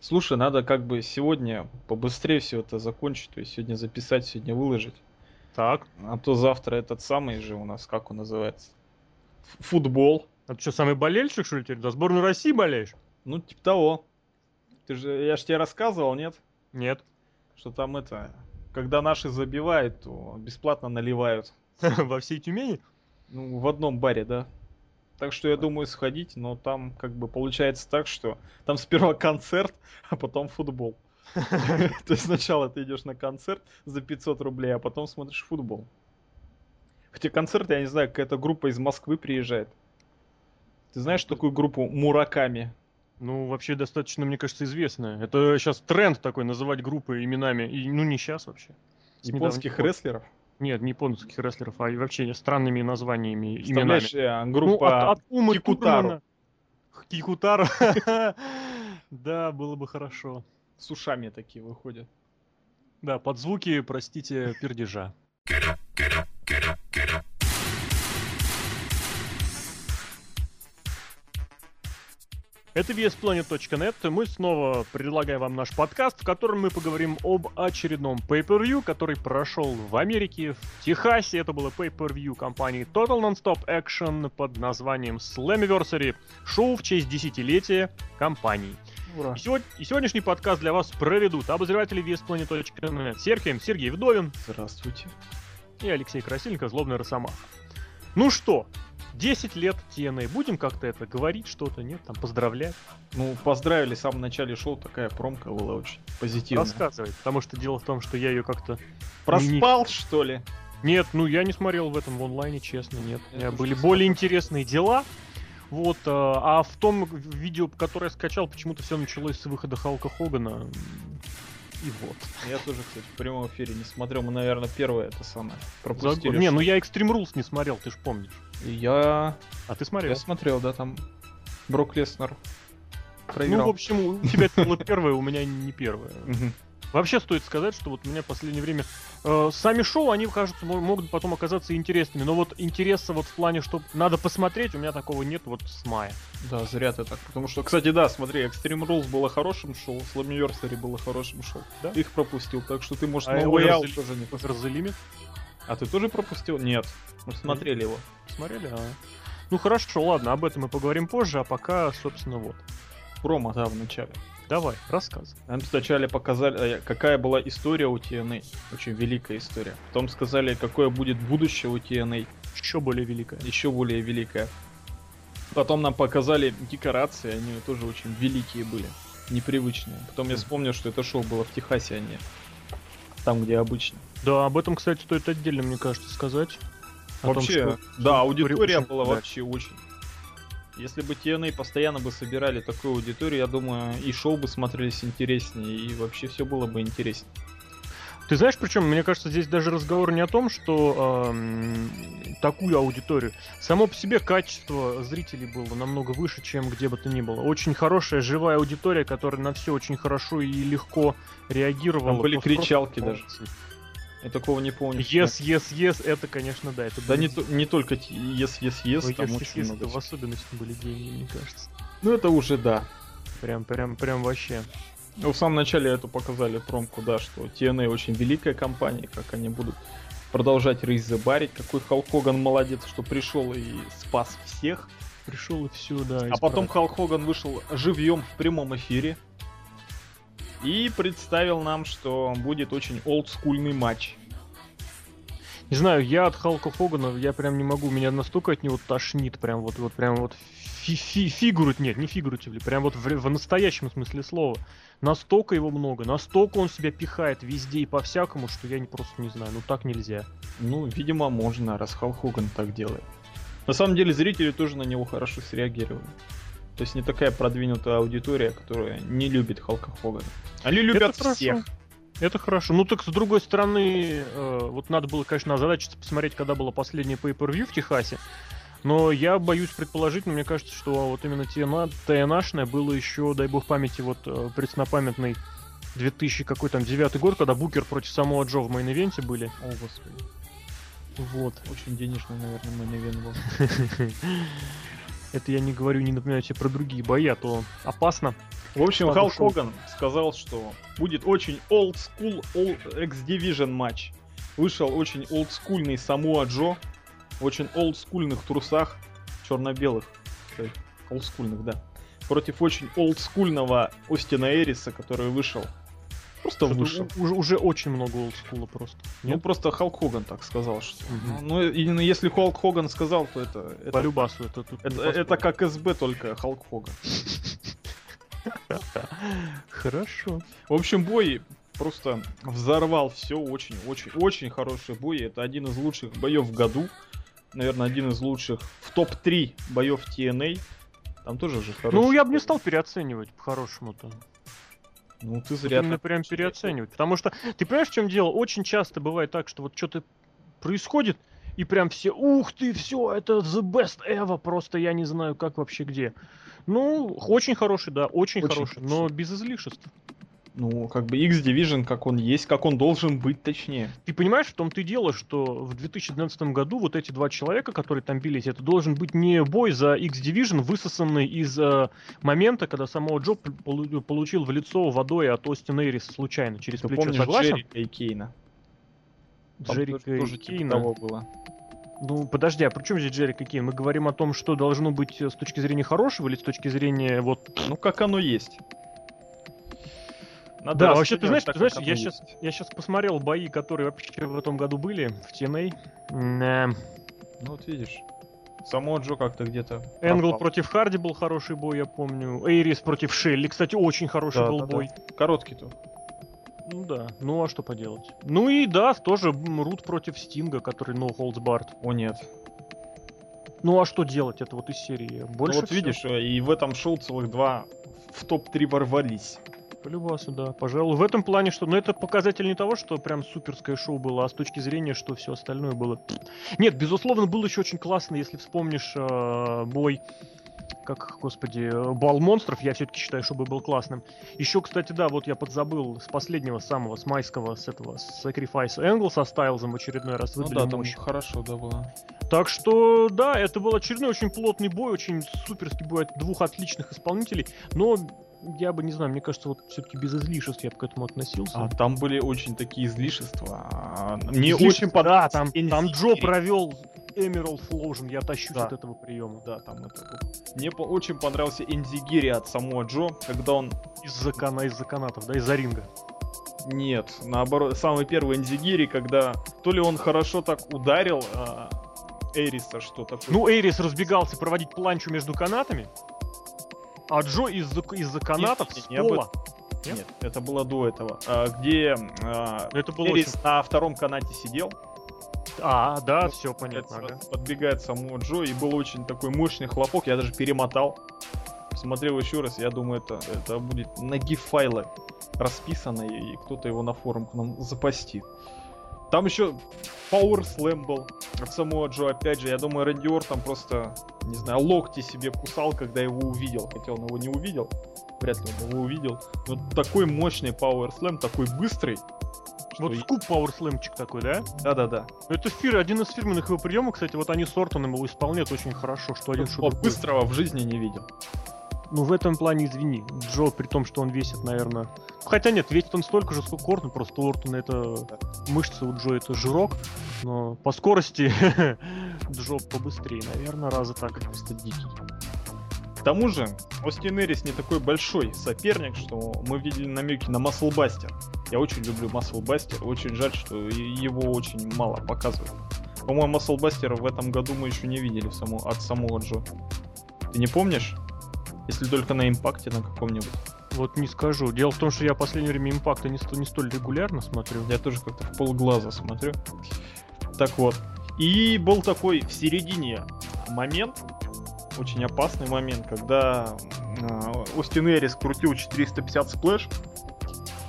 Слушай, надо как бы сегодня побыстрее все это закончить, то есть сегодня записать, сегодня выложить. Так. А то завтра этот самый же у нас, как он называется? Футбол. А ты что, самый болельщик, что ли, теперь? За сборную России болеешь? Ну, типа того. Ты же, я же тебе рассказывал, нет? Нет. Что там это, когда наши забивают, то бесплатно наливают. Во всей Тюмени? Ну, в одном баре, да. Так что я думаю сходить, но там как бы получается так, что там сперва концерт, а потом футбол. То есть сначала ты идешь на концерт за 500 рублей, а потом смотришь футбол. Хотя концерт, я не знаю, какая-то группа из Москвы приезжает. Ты знаешь такую группу Мураками? Ну, вообще достаточно, мне кажется, известная. Это сейчас тренд такой, называть группы именами. И, ну, не сейчас вообще. С Японских недавних рестлеров? Нет, не японских рестлеров, а и вообще странными названиями, именами. Э, Ну, группа от, от Умы Кикутару. Кикутару. Да, было бы хорошо. с ушами такие выходят. Да, под звуки, простите, пердежа. Это VSPlanet.net. Мы снова предлагаем вам наш подкаст, в котором мы поговорим об очередном Pay-Per-View, который прошел в Америке, в Техасе. Это было Pay-Per-View компании Total Non-Stop Action под названием Slammiversary. Шоу в честь десятилетия компании. Ура. И, сегодня- и сегодняшний подкаст для вас проведут обозреватели VSPlanet.net Сергей, Сергей Вдовин Здравствуйте. и Алексей Красильников, Злобный Росомаха. Ну что, 10 лет TNA. Будем как-то это говорить, что-то, нет? Там поздравлять, Ну, поздравили, в самом начале шоу такая промка была очень позитивная. рассказывать. Потому что дело в том, что я ее как-то... Проспал, что ли? Нет, ну я не смотрел в этом в онлайне, честно, нет. У Я меня были не более смотрел. интересные дела. Вот, э, а в том видео, которое я скачал, почему-то все началось с выхода Халка Хогана. И вот. Я тоже, кстати, в прямом эфире не смотрел. Мы, наверное, первое это самое пропустили. Не, что- ну я Extreme Rules не смотрел, ты ж помнишь. Я... А ты Я смотрел? смотрел, да, там Брок Леснер Ну, проиграл. в общем, у тебя это было первое, у меня не первое. Вообще стоит сказать, что вот у меня в последнее время э, сами шоу, они, кажется, мо- могут потом оказаться интересными. Но вот интереса вот в плане, что надо посмотреть, у меня такого нет вот с мая. Да, зря ты так. Потому что, кстати, да, смотри, Extreme Rules было хорошим шоу, Slammiversary было хорошим шоу. Да? Их пропустил, так что ты, может, А Way Out тоже не Limit А ты тоже пропустил? Нет. Мы смотрели его. смотрели? А. Ну хорошо, ладно, об этом мы поговорим позже, а пока, собственно, вот. Промо, да, в начале. Давай, рассказывай. Нам вначале показали, э, какая была история у TNA. Очень великая история. Потом сказали, какое будет будущее у TNA. Еще более великое. Еще более великое. Потом нам показали декорации, они тоже очень великие были. Непривычные. Потом я вспомнил, что это шоу было в Техасе, а не там, где обычно. Да, об этом, кстати, стоит отдельно, мне кажется, сказать. О том, Вообще, что- да, что аудитория очень была да. вообще очень. Если бы TNA постоянно бы собирали такую аудиторию, я думаю, и шоу бы смотрелись интереснее, и вообще все было бы интереснее. Ты знаешь, причем, мне кажется, здесь даже разговор не о том, что эм, такую аудиторию. Само по себе качество зрителей было намного выше, чем где бы то ни было. Очень хорошая, живая аудитория, которая на все очень хорошо и легко реагировала. Там были Просто- кричалки даже. Я такого не помню. Yes, yes, yes, это, конечно, да. Это Да были- не, то- не только yes, yes, yes, Ой, там yes, очень yes, много. это в особенности были гении, мне кажется. Ну это уже да. Прям, прям, прям вообще. Ну, в самом начале эту показали промку, да, что TNA очень великая компания, как они будут продолжать рейс забарить, какой Халк Хоган молодец, что пришел и спас всех. Пришел и все, да. А потом исправил. Халк Хоган вышел живьем в прямом эфире и представил нам, что будет очень олдскульный матч. Не знаю, я от Халка Хогана, я прям не могу, меня настолько от него тошнит, прям вот, вот прям вот фи фи фигурут, нет, не фигуративли, прям вот в, в настоящем смысле слова. Настолько его много, настолько он себя пихает везде и по-всякому, что я не просто не знаю, ну так нельзя. Ну, видимо, можно, раз Халк Хоган так делает. На самом деле, зрители тоже на него хорошо среагировали. То есть не такая продвинутая аудитория, которая не любит Халка Хогана. Они любят хорошо. всех. Это хорошо. Ну так с другой стороны, э, вот надо было, конечно, озадачиться посмотреть, когда было последнее pay-per-view в Техасе. Но я боюсь предположить, но мне кажется, что вот именно TNA, TNA-шное было еще, дай бог памяти, вот э, преснопамятный 2000 какой там девятый год, когда Букер против Самоа Джо в мейн-ивенте были. О, господи. Вот. Очень денежный, наверное, мейн был. Это я не говорю, не напоминаю тебе про другие бои, а то опасно. В общем, Слава Халк Хоган сказал, что будет очень old school old X-Division матч. Вышел очень олдскульный Самоа Джо, очень олдскульных трусах, черно-белых, кстати, олдскульных, да. Против очень олдскульного Остина Эриса, который вышел. Просто Что-то вышел. Уже, уже очень много олдскула просто. Ну, Нет? просто Халк Хоган так сказал, что... Мгм. Ну, и- ну, если Халк Хоган сказал, то это... это... По любасу это тут. Это, это как СБ, только Халк Хоган. Хорошо. В общем, бой просто взорвал все. Очень, очень, очень хороший бой. Это один из лучших боев в году. Наверное, один из лучших в топ-3 боев TNA. Там тоже же хороший. Ну, я бы не стал переоценивать по-хорошему-то. Ну, ты Вот зря. именно прям переоценивать. Потому что, ты понимаешь, в чем дело? Очень часто бывает так, что вот что-то происходит, и прям все, ух ты, все, это the best ever, просто я не знаю, как вообще где. Ну, очень хороший, да, очень, Очень хороший, хороший. но без излишеств. Ну, как бы X-Division, как он есть, как он должен быть, точнее. Ты понимаешь, в том-то и дело, что в 2012 году вот эти два человека, которые там бились, это должен быть не бой за X-Division, высосанный из э, момента, когда самого Джо получил в лицо водой от Остина Эриса случайно, через Ты плечо, помнишь согласен? Джерика и Кейна? Джерика тоже- и типа Кейна. того было. Ну, подожди, а при чем здесь Джерик и Кейн? Мы говорим о том, что должно быть э, с точки зрения хорошего или с точки зрения вот... Ну, как оно есть. Надо Да, вообще, ты знаешь, ты знаешь, я сейчас, я сейчас посмотрел бои, которые вообще в этом году были в TNA. М, э, Ну, вот видишь. Само Джо как-то где-то Энгл против Харди был хороший бой, я помню. Эйрис против Шелли, кстати, очень хороший Да, был да, да. бой. Короткий тут. Ну да, ну а что поделать. Ну и да, тоже Рут против Стинга, который No Holds Barred. О, нет. Ну а что делать, это вот из серии. Больше ну, вот всё. видишь, э, и в этом шоу целых два в топ-3 ворвались. По любасу, да, пожалуй. В этом плане, что... Но это показатель не того, что прям суперское шоу было, а с точки зрения, что все остальное было... Нет, безусловно, был еще очень классно, если вспомнишь э, бой как, господи, Бал монстров, я все-таки считаю, что бой был классным. Еще, кстати, да, вот я подзабыл с последнего самого, с майского, с этого, с Sacrifice Angle со Стайлзом в очередной раз Ну выбили да, там мощь. хорошо, да, было. Так что, да, это был очередной очень плотный бой, очень суперский бой от двух отличных исполнителей, но я бы не знаю, мне кажется, вот все-таки без излишеств я бы к этому относился. А там были очень такие излишества. А, Мне Излишеств, очень понравилось. Да, там, там Джо провел Emerald Flosion, я тащусь Да. от этого приема. Да, там это... Мне по- очень понравился Энзигири от самого Джо, когда он... Из-за кана, из-за канатов, да, из-за ринга. Нет, наоборот, самый первый Энзигири, когда то ли он хорошо так ударил а, Эриса, что такое. Ну, Эйрис разбегался проводить планчу между канатами, а Джо из-за, из-за канатов не, с не пола. нет? это было до этого. а, где а, Это было очень... на втором канате сидел, А, да, Вот, все понятно. Ага. Подбегает само Джо, и был очень такой мощный хлопок, я даже перемотал. Посмотрел еще раз, я думаю, это, это будет на гиф-файлы расписано, и, кто-то его на форум к нам запостит. Там еще Power Slam был от самого Джо, опять же, я думаю, Рэнди Ортон просто, не знаю, локти себе кусал, когда его увидел, хотя он его не увидел, вряд ли он его увидел, но такой мощный Power Slam, такой быстрый, что Вот и- скуп Power Slamчик такой, да? да-да-да, Это фир, один из фирменных его приемов, кстати, вот они с Ортоном его исполняют очень хорошо, что один, что О, другой. быстрого в жизни не видел. Ну, в этом плане, извини, Джо, при том, что он весит, наверное... Хотя нет, весит он столько же, сколько Ортон, просто у Ортона это мышцы, у Джо это жирок, но по скорости Джо побыстрее, наверное, раза так. просто дикий. К тому же, Остин Эрис не такой большой соперник, что мы видели намеки на Маслбастер. Я очень люблю Маслбастер, очень жаль, что его очень мало показывают. По-моему, Маслбастера в этом году мы еще не видели в само- от самого Джо. Ты не помнишь? Если только на импакте на каком-нибудь. Вот не скажу. Дело в том, что я в последнее время импакта не, не столь регулярно смотрю. Я тоже как-то в полглаза смотрю. Так вот. И был такой в середине момент, очень опасный момент, когда э, Остин Эрис крутил 450 сплэш,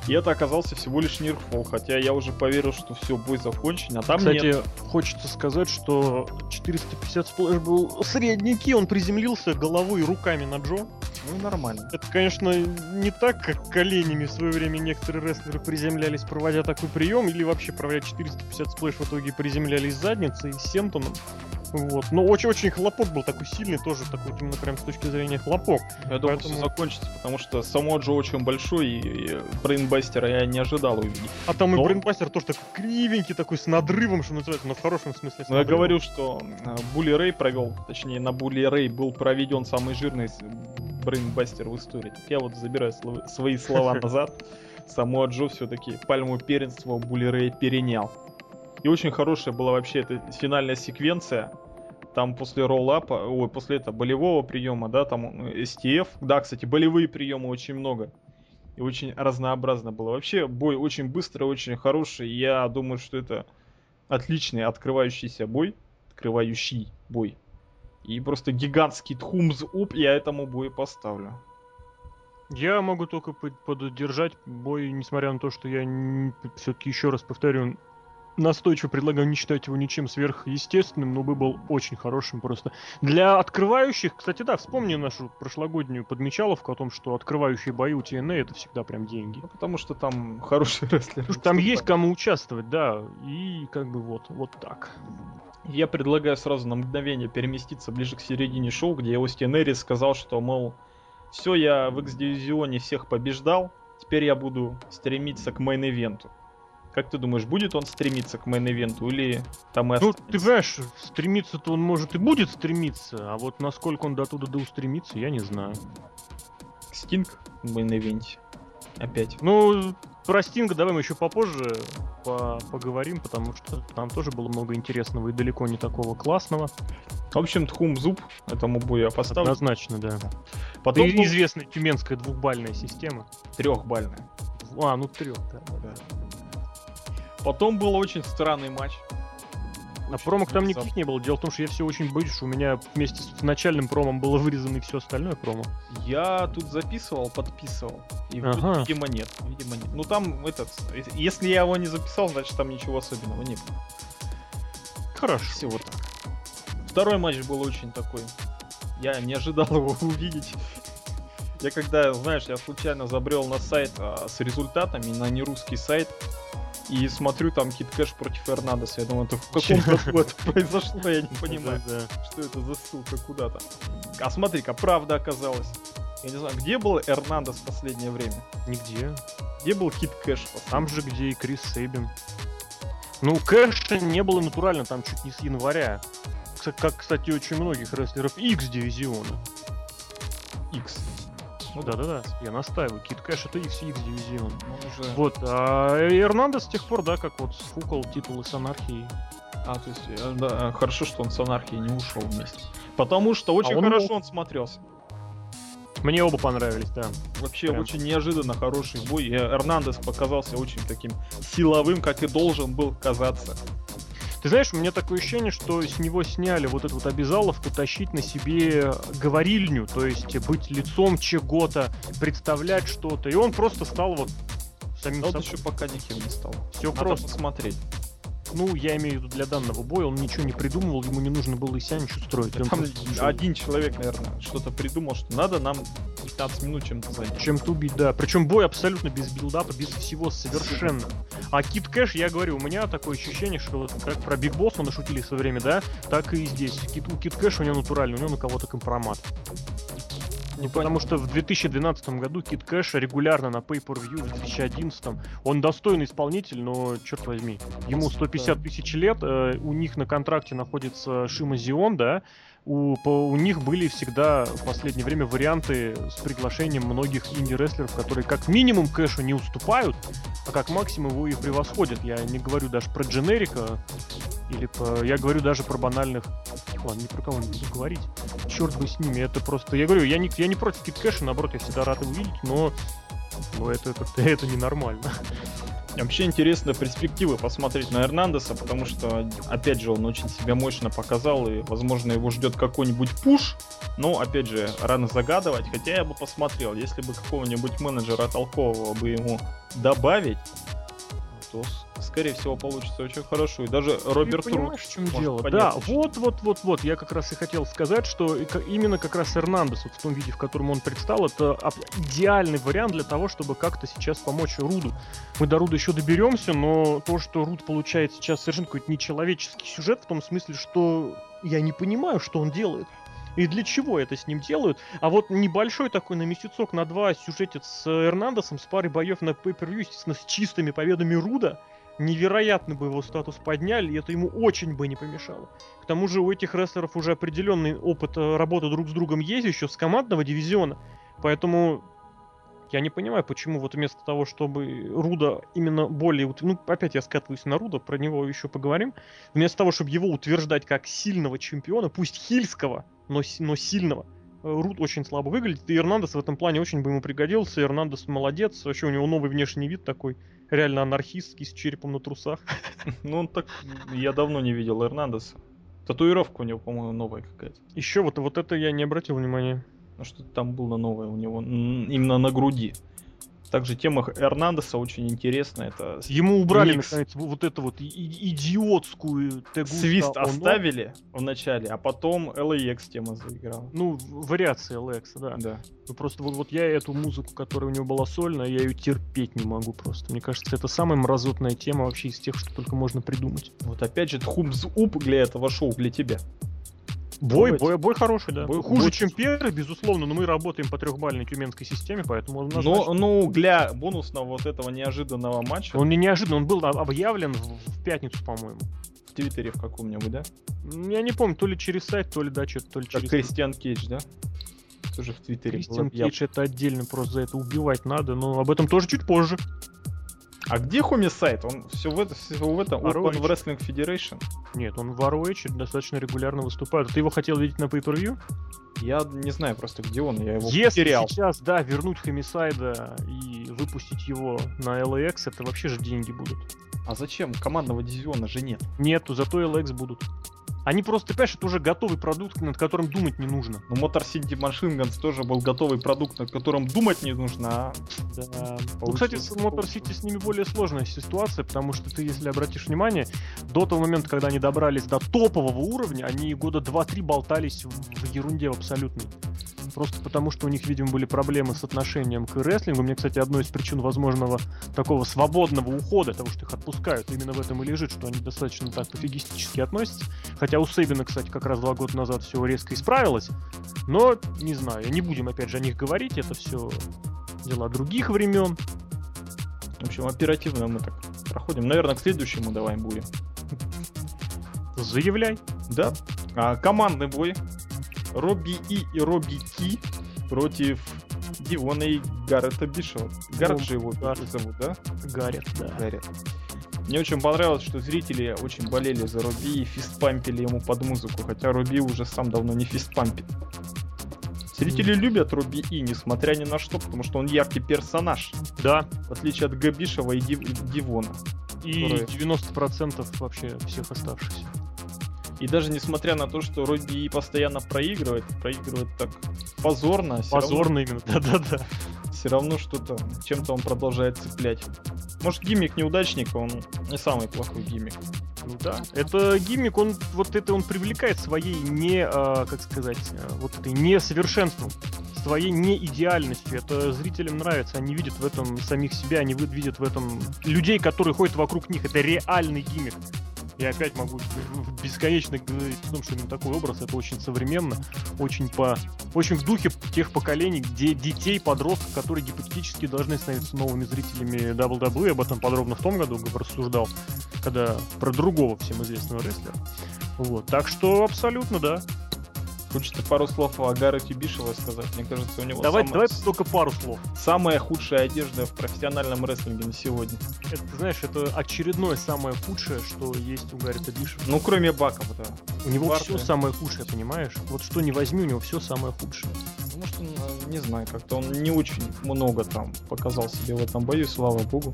и это оказался всего лишь нирфол, хотя я уже поверил, что все, бой закончен, а там Кстати, нет. хочется сказать, что 450 сплэш был средненький, он приземлился головой и руками на Джо. Ну и нормально. Это, конечно, не так, как коленями в свое время некоторые рестлеры приземлялись, проводя такой прием, или вообще проводя 450 сплэш в итоге приземлялись задницей с Сентоном. Вот. Но очень-очень хлопок был такой сильный, тоже такой именно прям с точки зрения хлопок. Я думаю, Поэтому... все закончится, потому что само Джо очень большой, и Брейнбастера я не ожидал увидеть. А там но... и Брейнбастер тоже такой кривенький, такой с надрывом, что называется, но в хорошем смысле. Но я говорю, что э, Були Рэй провел, точнее, на Були Рэй был проведен самый жирный Брейнбастер в истории. Так я вот забираю свои слова назад. Само Джо все-таки пальму первенства Були Рэй перенял. И очень хорошая была вообще эта финальная секвенция. Там после роллапа, ой, после этого болевого приема, да, там STF. Да, кстати, болевые приемы очень много. И очень разнообразно было. Вообще, бой очень быстрый, очень хороший. Я думаю, что это отличный открывающийся бой. Открывающий бой. И просто гигантский тхумз уп я этому бою поставлю. Я могу только поддержать бой, несмотря на то, что я все-таки еще раз повторю, настойчиво предлагаю не считать его ничем сверхъестественным, но бы был очень хорошим просто. Для открывающих, кстати, да, вспомни нашу прошлогоднюю подмечаловку о том, что открывающие бои у TNA это всегда прям деньги. Ну, потому что там хорошие рестлеры. Там есть кому участвовать, да, и как бы вот, вот так. Я предлагаю сразу на мгновение переместиться ближе к середине шоу, где Остин Эрис сказал, что, мол, все, я в X-дивизионе всех побеждал, теперь я буду стремиться к мейн-ивенту. Как ты думаешь, будет он стремиться к мейн-ивенту или там и Ну, ты понимаешь, стремиться-то он может и будет стремиться, а вот насколько он до туда да устремится, я не знаю. Стинг в мейн-ивенте. Опять. Ну, про Стинга давай мы еще попозже по поговорим, потому что там тоже было много интересного и далеко не такого классного. В общем, Thumbs up этому бою я поставлю. Однозначно, да. Потом был... известная тюменская двухбальная система. Трехбальная. А, ну трех, да. да. Потом был очень странный матч. А промок там никаких не было. Дело в том, что я все очень боюсь, что у меня вместе с начальным промом было вырезано и все остальное промо. Я тут записывал, подписывал. И ага. видимо нет. Видимо нет. Ну там этот. Если я его не записал, значит там ничего особенного нет. Хорошо. Всего так. Второй матч был очень такой. Я не ожидал его увидеть. Я когда, знаешь, я случайно забрел на сайт а, с результатами, на нерусский сайт, и смотрю там Кит Кэш против Эрнандеса. Я думаю, это в каком году это произошло, я не понимаю. Что это за ссылка куда-то. А смотри-ка, правда оказалась. Я не знаю, где был Эрнандес в последнее время? Нигде. Где был Кит Кэш? Там же, где и Крис Сейбин. Ну, Кэша не было натурально, там чуть не с января. Как, кстати, очень многих рестлеров X-дивизиона. X. Ну да, да, да. Я настаиваю. Кит Кэш это XX дивизион. Уже... Вот. А Эрнандес с тех пор, да, как вот сфукал титулы с анархией. А, то есть, э, да, хорошо, что он с анархией не ушел вместе. Потому что очень а он хорошо мог... он смотрелся. Мне оба понравились, да. Вообще Прям. очень неожиданно хороший бой. И Эрнандес показался очень таким силовым, как и должен был казаться. Ты знаешь, у меня такое ощущение, что с него сняли вот эту вот обязаловку тащить на себе говорильню, то есть быть лицом чего-то, представлять что-то. И он просто стал вот самим вот еще пока никем не стал. Все Надо просто смотреть. Ну, я имею в виду для данного боя, он ничего не придумывал, ему не нужно было и себя ничего строить. Там просто... один человек, наверное, что-то придумал, что надо нам 15 минут чем-то занять. Чем-то убить, да. Причем бой абсолютно без билдапа, без всего совершенно. А Кит Кэш, я говорю, у меня такое ощущение, что вот как про Биг Босс мы нашутили в свое время, да, так и здесь. Кит, у Кит Кэш у него натуральный, у него на кого-то компромат. Ну, потому что в 2012 году Кит Кэш регулярно на Pay-Per-View, в 2011 он достойный исполнитель, но, черт возьми, ему 150 тысяч лет, э, у них на контракте находится Шима Зион, да, у, по, у них были всегда в последнее время варианты с приглашением многих инди-рестлеров, которые как минимум кэшу не уступают, а как максимум его и превосходят. Я не говорю даже про дженерика, или по... я говорю даже про банальных... Ладно, ни про кого не буду говорить. Черт бы с ними, это просто... Я говорю, я не, я не против Кит Кэша, наоборот, я всегда рад его видеть, но, но это, это, это ненормально. Вообще интересно перспективы посмотреть на Эрнандеса, потому что, опять же, он очень себя мощно показал, и, возможно, его ждет какой-нибудь пуш. Но, опять же, рано загадывать, хотя я бы посмотрел, если бы какого-нибудь менеджера толкового бы ему добавить, то скорее всего, получится очень хорошо. И даже Роберт Ты понимаешь, в чем дело? Да, вот, вот, вот, вот. Я как раз и хотел сказать, что именно как раз Эрнандес, вот в том виде, в котором он предстал, это идеальный вариант для того, чтобы как-то сейчас помочь Руду. Мы до Руда еще доберемся, но то, что Руд получает сейчас совершенно какой-то нечеловеческий сюжет, в том смысле, что я не понимаю, что он делает. И для чего это с ним делают? А вот небольшой такой на месяцок, на два сюжетец с Эрнандесом, с парой боев на pay естественно, с чистыми победами Руда, невероятно бы его статус подняли, и это ему очень бы не помешало. К тому же у этих рестлеров уже определенный опыт э, работы друг с другом есть еще с командного дивизиона. Поэтому я не понимаю, почему вот вместо того, чтобы Руда именно более... Ну, опять я скатываюсь на Руда, про него еще поговорим. Вместо того, чтобы его утверждать как сильного чемпиона, пусть хильского, но, но сильного, Руд очень слабо выглядит, и Эрнандес в этом плане очень бы ему пригодился. Эрнандес молодец, вообще у него новый внешний вид такой, реально анархистский, с черепом на трусах. Ну, он так... Я давно не видел Эрнандеса. Татуировка у него, по-моему, новая какая-то. Еще вот, вот это я не обратил внимания. Ну, что-то там было новое у него, именно на груди. Также тема Эрнандеса очень интересная. Это Ему убрали, микс. наконец, вот эту вот идиотскую тегуста Свист оно. оставили в начале, а потом LAX тема заиграла. Ну, вариация LAX, да. Да. Ну, просто вот, вот я эту музыку, которая у него была сольная, я ее терпеть не могу просто. Мне кажется, это самая мразотная тема вообще из тех, что только можно придумать. Вот опять же, хумз уп для этого шоу, для тебя. Бой, бой, бой хороший, да. Бой, Хуже, бой... чем первый, безусловно, но мы работаем по трехбальной тюменской системе, поэтому... Но, ну, для бонусного вот этого неожиданного матча... Он не неожиданно, он был объявлен в, в пятницу, по-моему. В Твиттере в каком-нибудь, да? Я не помню, то ли через сайт, то ли да, что-то, то ли как через... Кристиан Кейдж, да? Тоже в Твиттере. Кристиан Кейдж это отдельно, просто за это убивать надо, но об этом тоже чуть позже. А где Хоми сайт? Он все в, это, все в этом ROH. в Wrestling Federation? Нет, он в ROH достаточно регулярно выступает. Ты его хотел видеть на Pay-Per-View? Я не знаю просто, где он, я его Если потерял. сейчас, да, вернуть Хомисайда и выпустить его на LAX, это вообще же деньги будут. А зачем? Командного дивизиона же нет. Нету, зато LX будут. Они просто, понимаешь, это уже готовый продукт, над которым думать не нужно. Ну, Motor City Machine Guns тоже был готовый продукт, над которым думать не нужно, а... Да. Ну, кстати, с Motor City с ними более сложная ситуация, потому что ты, если обратишь внимание, до того момента, когда они добрались до топового уровня, они года 2-3 болтались в ерунде абсолютной. Просто потому, что у них, видимо, были проблемы с отношением к рестлингу. Мне, кстати, одной из причин возможного такого свободного ухода, того, что их отпускают, именно в этом и лежит, что они достаточно так пофигистически относятся. Хотя у Сейбина, кстати, как раз два года назад все резко исправилось. Но, не знаю, не будем опять же о них говорить, это все дела других времен. В общем, оперативно мы так проходим. Наверное, к следующему давай будем. Заявляй. Да. А, командный бой. Робби И и Робби Ки против Дивона и Гаррета Бишева. Гаррет же его Гаррет. зовут, да? Гаррет, да. Гаррет. Мне очень понравилось, что зрители очень болели за Руби и фистпампили ему под музыку, хотя Руби уже сам давно не фистпампит. Зрители mm. любят Руби И, несмотря ни на что, потому что он яркий персонаж. Да. В отличие от Габишева и Див... Дивона. И которые... 90% вообще всех оставшихся. И даже несмотря на то, что Робби постоянно проигрывает, проигрывает так позорно. Позорно равно... именно, да-да-да. Все равно что-то, чем-то он продолжает цеплять. Может, гиммик неудачника, он не самый плохой гиммик. Ну да. Это гиммик, он вот это он привлекает своей не, а, как сказать, а, вот этой несовершенством, своей неидеальностью. Это зрителям нравится. Они видят в этом самих себя, они видят в этом людей, которые ходят вокруг них. Это реальный гиммик. Я опять могу бесконечно говорить о том, что именно такой образ, это очень современно, очень по, очень в духе тех поколений, где детей, подростков, которые гипотетически должны становиться новыми зрителями WWE, об этом подробно в том году рассуждал, когда про другого всем известного рестлера. Вот, так что абсолютно, да. Хочется пару слов о Гаррете Бишева сказать. Мне кажется, у него давай, самая... давай только пару слов. Самая худшая одежда в профессиональном рестлинге на сегодня. Это, знаешь, это очередное самое худшее, что есть у Гаррета Бишева. Ну, кроме баков, да. У него Барты. все самое худшее, понимаешь? Вот что не возьми, у него все самое худшее. Потому что, э, не знаю, как-то он не очень много там показал себе в этом бою, слава богу.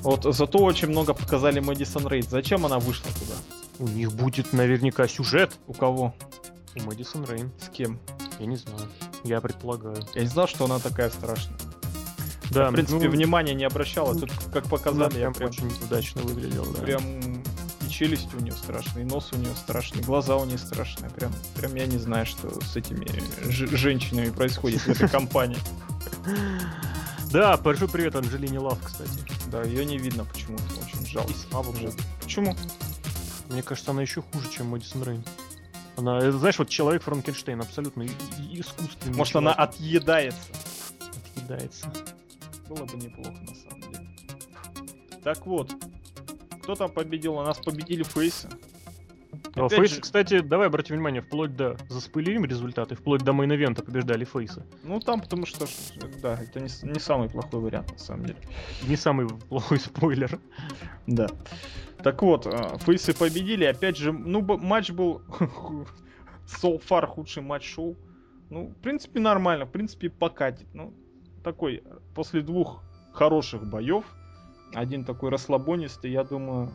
Вот зато очень много показали Мэдисон Рейд. Зачем она вышла туда? У них будет наверняка сюжет. У кого? У Мэдисон Рейн. С кем? Я не знаю. Я предполагаю. Я не знал, что она такая страшная. Да, я, в принципе, ну, внимания не обращала. Тут, как показали, я прям очень удачно выглядел, да. Прям и челюсть у нее страшная, и нос у нее страшный, глаза у нее страшные. Прям, прям я не знаю, что с этими женщинами происходит в этой компании. Да, большой привет Анжелине Лав, кстати. Да, ее не видно почему-то, очень жалко. И слава Почему? Мне кажется, она еще хуже, чем Мэдисон Рейн. Она, э, знаешь, вот человек Франкенштейн, абсолютно искусственный. Может, она человек, отъедается. отъедается. Было бы неплохо, на самом деле. Так вот. Кто там победил? У нас победили фейсы. А Фейсы, же- кстати, давай обратим внимание, вплоть до... Заспойлерим результаты, вплоть до мейн-ивента побеждали Фейсы. Ну, там, потому что, да, это не, не самый плохой вариант, на самом деле. Не самый плохой спойлер. Да. Так вот, а, фейсы победили. Опять же, ну, матч был so far худший матч шоу. Ну, в принципе, нормально. В принципе, покатит. Ну, такой, э, после двух хороших боев, один такой расслабонистый, я думаю...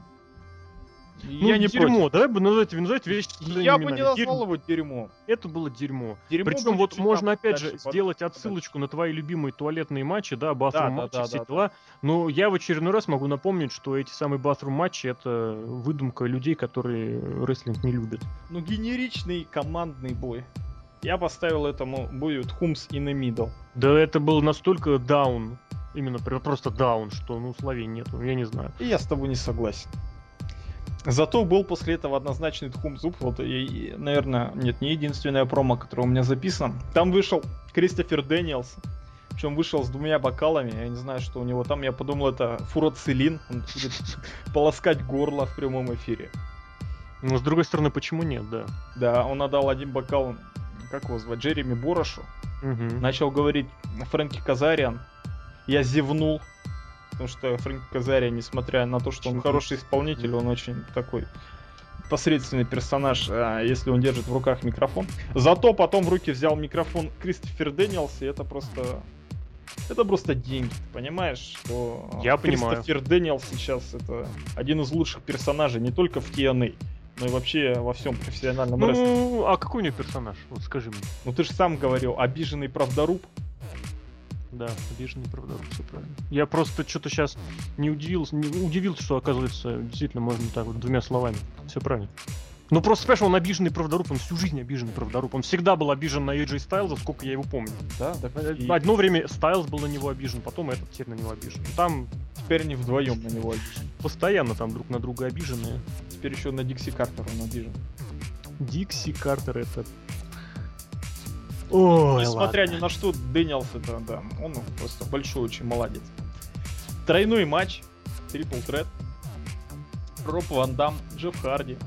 Ну, я не дерьмо, против. давай бы назвать, назвать вещи Я бы не именами. назвал Дерьмо. его дерьмо. Это было дерьмо. Дерьмо Причем вот можно опять же под- сделать отсылочку на твои любимые туалетные матчи, да, батрум да, матчи, да, все да, дела. Но я в очередной раз могу напомнить, что эти самые батрум матчи это выдумка людей, которые рестлинг не любят. Ну, генеричный командный бой. Я поставил этому бою Тхумс in the middle. Да это был настолько даун, именно пр- просто даун, что ну словей нету, я не знаю. И я с тобой не согласен. Зато был после этого однозначный Тхум Зуб. Вот, и, и, наверное, нет, не единственная промо, которая у меня записана. Там вышел Кристофер Дэниелс. Причем вышел с двумя бокалами. Я не знаю, что у него там. Я подумал, это фуроцилин. Он будет полоскать горло в прямом эфире. Но с другой стороны, почему нет, да? Да, он отдал один бокал, как его звать, Джереми Борошу. Мгм. Начал говорить Фрэнки Казариан. Я зевнул. Потому что Фрэнки Казариан, несмотря на то, что он хороший исполнитель, он очень такой посредственный персонаж, а, если он держит в руках микрофон. Зато потом в руки взял микрофон Кристофер Дэниелс, и это просто... Это просто деньги, ты понимаешь, что Я понимаю. Кристофер Дэниелс сейчас это один из лучших персонажей не только в TNA, но и вообще во всем профессиональном рестлинге. Ну, а какой у него персонаж? Вот скажи мне. Ну ты же сам говорил, обиженный правдоруб. Да, обиженный правдоруб, все правильно. Я просто что-то сейчас не удивился, не удивился, что, оказывается, действительно можно так вот двумя словами. Все правильно. Ну просто, понимаешь, он обиженный правдоруб, он всю жизнь обиженный правдоруб. Он всегда был обижен на AJ Стайлза, сколько я его помню. Да, да. И Одно время Стайлз был на него обижен, потом этот теперь на него обижен. Там теперь они вдвоем на него обижены. постоянно там друг на друга обиженные. Теперь еще на Дикси Картер он обижен. Дикси Картер это... Ой, Несмотря ладно. ни на что, Дэниелс это, да, он просто большой очень молодец. Тройной матч, трипл тред. Роб Ван Дам, Джефф Харди.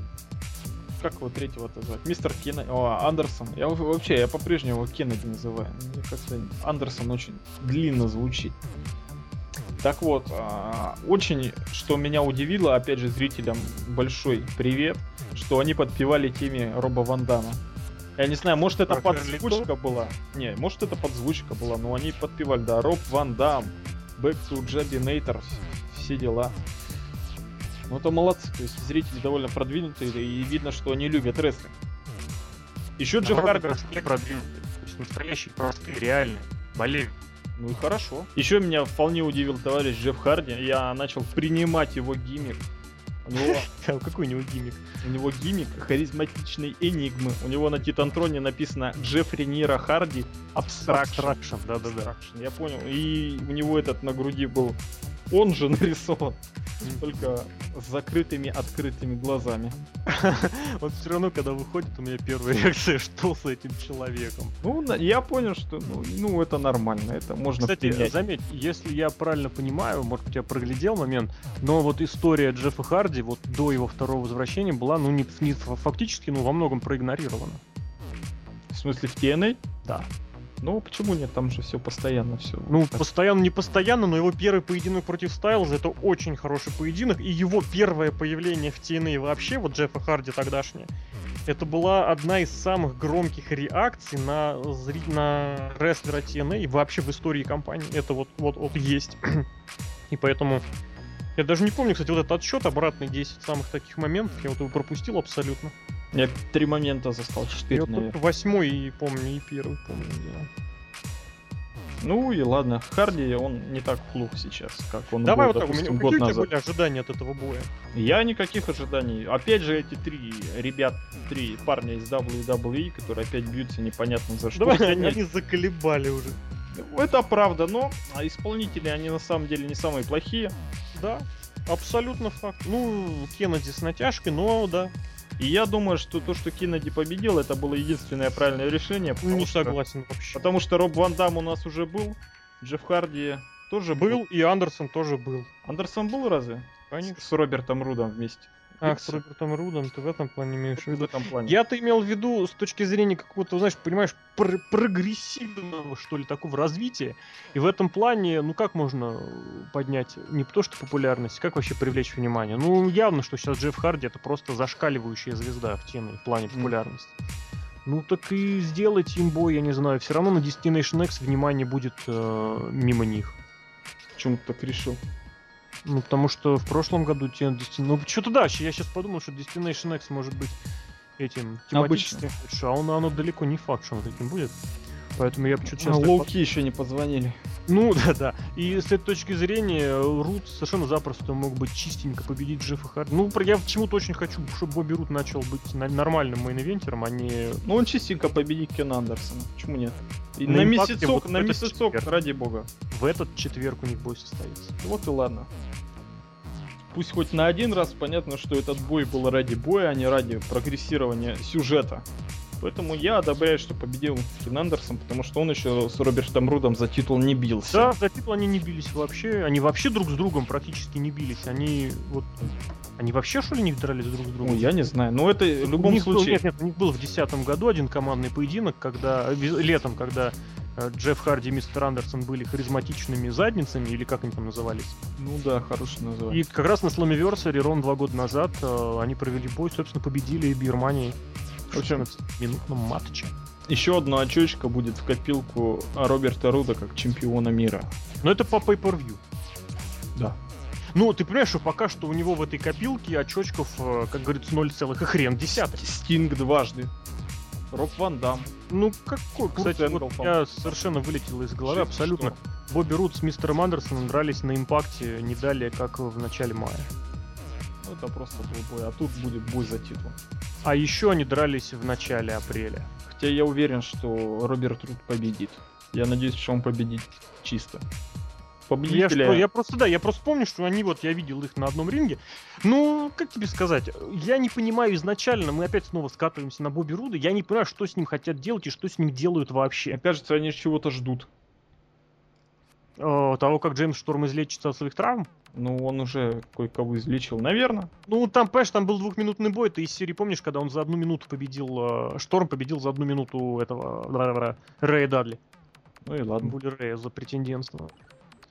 Как его третьего-то звать? Мистер Кеннеди. О, Андерсон. Я вообще, я по-прежнему Кеннеди называю. Мне кажется, Андерсон очень длинно звучит. Так вот, а, очень, что меня удивило, опять же, зрителям большой привет, что они подпевали теме Роба Ван Дамма. Я не знаю, может это подзвучка была. Не, может это подзвучка была, но они подпевали, да, Роб Ван Дам, Back to Jabinator, все дела. Ну это молодцы, то есть зрители довольно продвинутые, и видно, что они любят рестлинг. Еще Джефф Харди. продвинутый. То есть настоящий, простой, реальный. Болезнь. Ну и хорошо. Еще меня вполне удивил товарищ Джефф Харди. Я начал принимать его гиммик. У него, Какой у него гиммик? у него гиммик харизматичной энигмы. У него на Титантроне написано Джеффри Нира Харди Abstraction. Abstraction, да-да-да. Я понял. И у него этот на груди был он же нарисован. Только с закрытыми открытыми глазами. Вот все равно, когда выходит, у меня первая реакция, что с этим человеком. Ну, я понял, что ну, ну, это нормально, это можно Кстати, принять. заметь, если я правильно понимаю, может быть, я проглядел момент, но вот история Джеффа Харди вот до его второго возвращения была, ну, не, не фактически, ну, во многом проигнорирована. В смысле, в TNA? Да. Ну, почему нет? Там же все постоянно все. Ну, постоянно, не постоянно, но его первый поединок против Стайлза это очень хороший поединок, и его первое появление в TNA вообще, вот Джеффа Харди тогдашнее, это была одна из самых громких реакций на, на рестлера TNA вообще в истории компании. Это вот, вот, вот есть. и поэтому... Я даже не помню, кстати, вот этот отсчет, обратный 10 самых таких моментов, я вот его пропустил абсолютно. Я три момента застал, четыре, Я наверное. восьмой и помню, и первый помню, да. Ну и ладно, Харди, он не так плох сейчас, как он Давай был, вот так, у меня допустим, какие год у тебя назад. были ожидания от этого боя? Я никаких ожиданий. Опять же, эти три ребят, три парня из WWE, которые опять бьются непонятно за что. Давай, они, они заколебали уже. Это правда, но исполнители, они на самом деле не самые плохие. Да, абсолютно факт. Ну, Кеннеди с натяжкой, но да. И я думаю, что то, что Кеннеди победил, это было единственное правильное решение. потому Не что- согласен вообще. Потому что Роб Ван Дам у нас уже был, Джефф Харди тоже был. Был, и Андерсон тоже был. Андерсон был разве? Конечно. С Робертом Рудом вместе. Ах, с Робертом Рудом, ты в этом плане имеешь в В виду. этом плане. Я-то имел в виду с точки зрения какого-то, знаешь, понимаешь, пр- прогрессивного, что ли, такого развития. И в этом плане, ну как можно поднять не то что популярность, как вообще привлечь внимание? Ну, явно, что сейчас Джефф Харди это просто зашкаливающая звезда в теме, в плане популярности. Ну так и сделайте им бой, я не знаю. Все равно на Destination X внимание будет э, мимо них. Почему ты так решил? Ну, потому что в прошлом году те Destin- Ну, что-то да, я сейчас подумал, что Destination X может быть этим тематическим, а он, оно далеко не факт, что он таким будет. Поэтому я почему-то сейчас... Лоуки еще не позвонили. Ну, да, да. И с этой точки зрения, Рут совершенно запросто мог бы чистенько победить Джеффа Харди. Ну, я почему-то очень хочу, чтобы Бобби Рут начал быть нормальным main-eventer ом, а не... Ну он чистенько победит Кен Андерсона. Почему нет? И На на, месяцок, вот на месяцок, четверг. ради бога. В этот четверг у них бой состоится. Вот и ладно. Пусть хоть на один раз понятно, что этот бой был ради боя, а не ради прогрессирования сюжета. Поэтому я одобряю, что победил Кен Андерсон, потому что он еще с Робертом Рудом за титул не бился. Да, за титул они не бились вообще. Они вообще друг с другом практически не бились. Они вот... Они вообще, что ли, не дрались друг с другом? Ну, я не знаю. Но это в У любом них был- случае... нет, нет, у них был в 2010 году один командный поединок, когда э, летом, когда Джефф Харди и мистер Андерсон были харизматичными задницами, или как они там назывались. Ну да, хорошее название. И как раз на Slammiversary ровно два года назад э, они провели бой, собственно, победили Бирмании в В общем, 16-минутном матче. Еще одна очечка будет в копилку Роберта Руда как чемпиона мира. Но это по pay-per-view. Да. Ну, ты понимаешь, что пока что у него в этой копилке очочков, э, как говорится, 0 целых и хрен десятых. Стинг дважды. Роб Ван Дам. Ну, какой, кстати, Энгл, вот я совершенно вылетел из головы, Шесть абсолютно. Бобби Рут с мистером Андерсоном дрались на импакте не далее, как в начале мая. Ну, это просто был бой. А тут будет бой за титул. А еще они дрались в начале апреля. Хотя я уверен, что Роберт Руд победит. Я надеюсь, что он победит чисто. Я, Победителя... что, я просто, да, я просто помню, что они вот, я видел их на одном ринге. Ну, как тебе сказать, я не понимаю изначально, мы опять снова скатываемся на Бобби Руда, я не понимаю, что с ним хотят делать и что с ним делают вообще. Мне кажется, они чего-то ждут. Э, того, как Джеймс Шторм излечится от своих травм. Ну, он уже кое-кого излечил. Наверное. Ну, там, понимаешь, там был двухминутный бой, ты из серии помнишь, когда он за одну минуту победил, э, Шторм победил за одну минуту этого Рэя Дадли. Ну и ладно. Були Рэя за претендентство.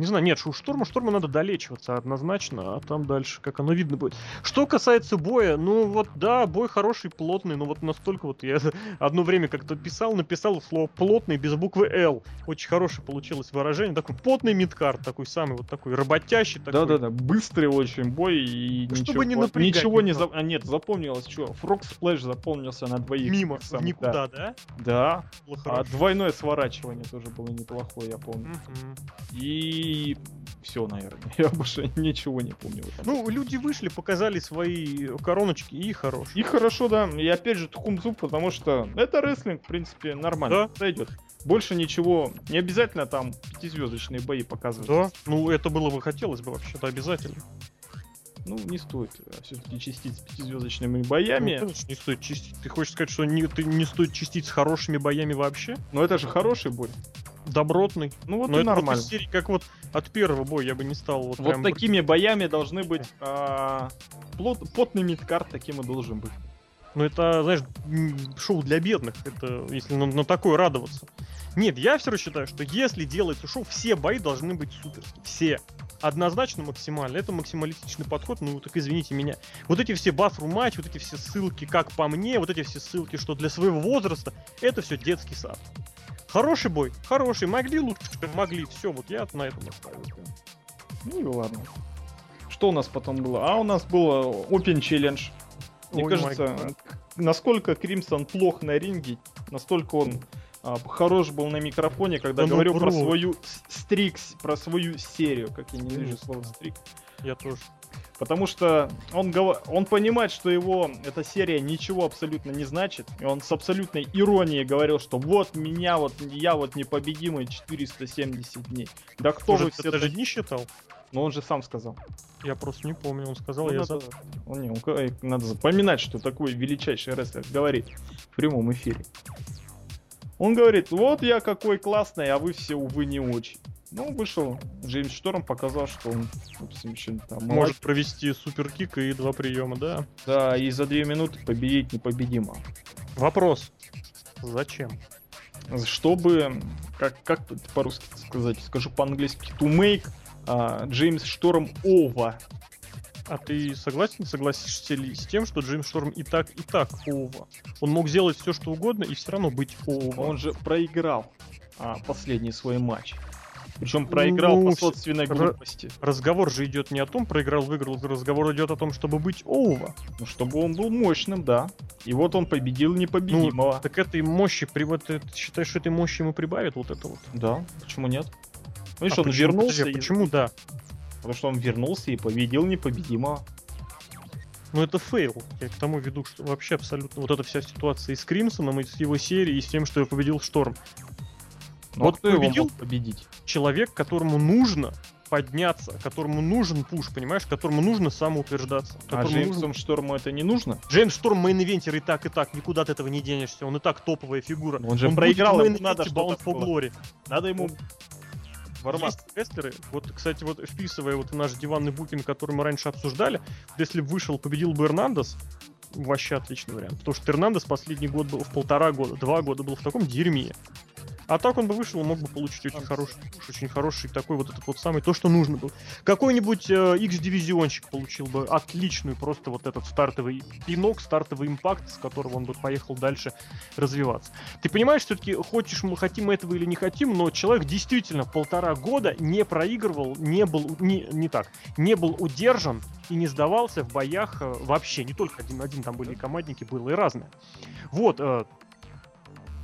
Не знаю, нет, у Шторма, Шторма надо долечиваться однозначно, а там дальше, как оно видно будет. Что касается боя, ну вот, да, бой хороший, плотный, но вот настолько вот я одно время как-то писал, написал слово плотный без буквы Л. Очень хорошее получилось выражение, такой потный мидкарт, такой самый вот такой работящий такой. Да-да-да, быстрый очень бой и Чтобы ничего, не напрягать ничего не... За... А нет, запомнилось, что? Фрог Сплэш запомнился на двоих. Мимо, в никуда, да? Да. Было А двойное сворачивание тоже было неплохое, я помню. Мгм. И все, наверное. Я больше ничего не помню. Ну, люди вышли, показали свои короночки и хорош. И хорошо, да. И опять же Тхумзу, потому что это рестлинг, в принципе, нормально. Да. Сойдет. Больше ничего. Не обязательно там пятизвездочные бои показывать. Да, ну это было бы хотелось бы вообще-то обязательно. Ну, не стоит все-таки чистить с пятизвездочными боями. Ну, конечно, не стоит чистить. Ты хочешь сказать, что не, ты не стоит чистить с хорошими боями вообще? Но это же хороший бой. Добротный. Ну вот Но и вот нормально. из серии, как вот от первого боя я бы не стал вот, Вот такими боями должны быть а, плот- потный мидкарт таким и должен быть. Ну это, знаешь, шоу для бедных. Это если на, на такое радоваться. Нет, я все равно считаю, что если делается шоу, все бои должны быть суперские. Все. Однозначно максимально. Это максималистичный подход, ну так извините меня. Вот эти все bathroom матч, вот эти все ссылки, как по мне, вот эти все ссылки, что для своего возраста, это все детский сад. Хороший бой, хороший. Могли лучше, могли. Все, вот я на этом настаиваю. Ну и ладно. Что у нас потом было? А у нас было Open Challenge. Мне Ой, кажется, насколько Кримсон плох на ринге, настолько он а, хорош был на микрофоне, когда Да ну, говорил про бро. свою с- стрик, с- про свою серию, как я ненавижу Мгм. слово стрик. Я тоже. Потому что он, он понимает, что его эта серия ничего абсолютно не значит. И он с абсолютной иронией говорил, что вот меня, вот я вот непобедимый 470 дней. Да кто Может, вы все... ты даже не считал? Но он же сам сказал. Я просто не помню, он сказал, Ну, я надо, за... он, не, он надо запоминать, что такой величайший рестлер говорит в прямом эфире. Он говорит, вот я какой классный, а вы все, увы, не очень. Ну, вышел Джеймс Шторм, показал, что он там Может провести суперкик и два приема, да. Да, и за две минуты победить непобедимо. Вопрос. Зачем? Чтобы, как, как по-русски сказать, скажу по-английски, to make а, Джеймс Шторм over. А ты согласен, согласишься ли с тем, что Джеймс Шторм и так, и так ова? Он мог сделать все, что угодно, и все равно быть ова. Он же проиграл а, последний свой матч. Причем проиграл Ну, по собственной глупости. Разговор же идет не о том, проиграл, выиграл, разговор идет о том, чтобы быть over. Ну, чтобы он был мощным, да. И вот он победил непобедимого. Ну, так этой мощи, при вот ты считаешь, что этой мощи ему прибавит вот это вот? Да, почему нет? Ну, видишь, А он почему, вернулся, подожди, и- почему да? потому что он вернулся и победил непобедимого. Ну это fail. Я к тому веду, что вообще абсолютно вот эта вся ситуация и с Кримсоном, и с его серией, и с тем, что я победил Шторм. Ну, Вот а кто его победил? мог победить? Человек, которому нужно подняться, которому нужен push, понимаешь, которому нужно самоутверждаться. А Джеймсу нужно- Шторму это не нужно? Джеймс Шторм main-eventer и так, и так, никуда от этого не денешься. Он и так топовая фигура. Он же будет проиграл, ему надо что-то Bound for Glory. Надо ему ворваться. Есть рестлеры, вот, кстати, вот вписывая вот в наш диванный booking, который мы раньше обсуждали, вот если бы вышел, победил бы Эрнандес, вообще отличный вариант. Потому что Эрнандес последний год был, в полтора года, два года был в таком дерьме. А так он бы вышел и мог бы получить очень хороший, очень хороший такой вот этот вот самый, то, что нужно было. Какой-нибудь э, X-дивизионщик получил бы отличную просто вот этот стартовый пинок, стартовый импакт, с которого он бы поехал дальше развиваться. Ты понимаешь, все-таки хочешь мы хотим этого или не хотим, но человек действительно полтора года не проигрывал, не был не, не так, не был удержан и не сдавался в боях э, вообще. Не только один на один, там были и командники, было и разное. Вот, э,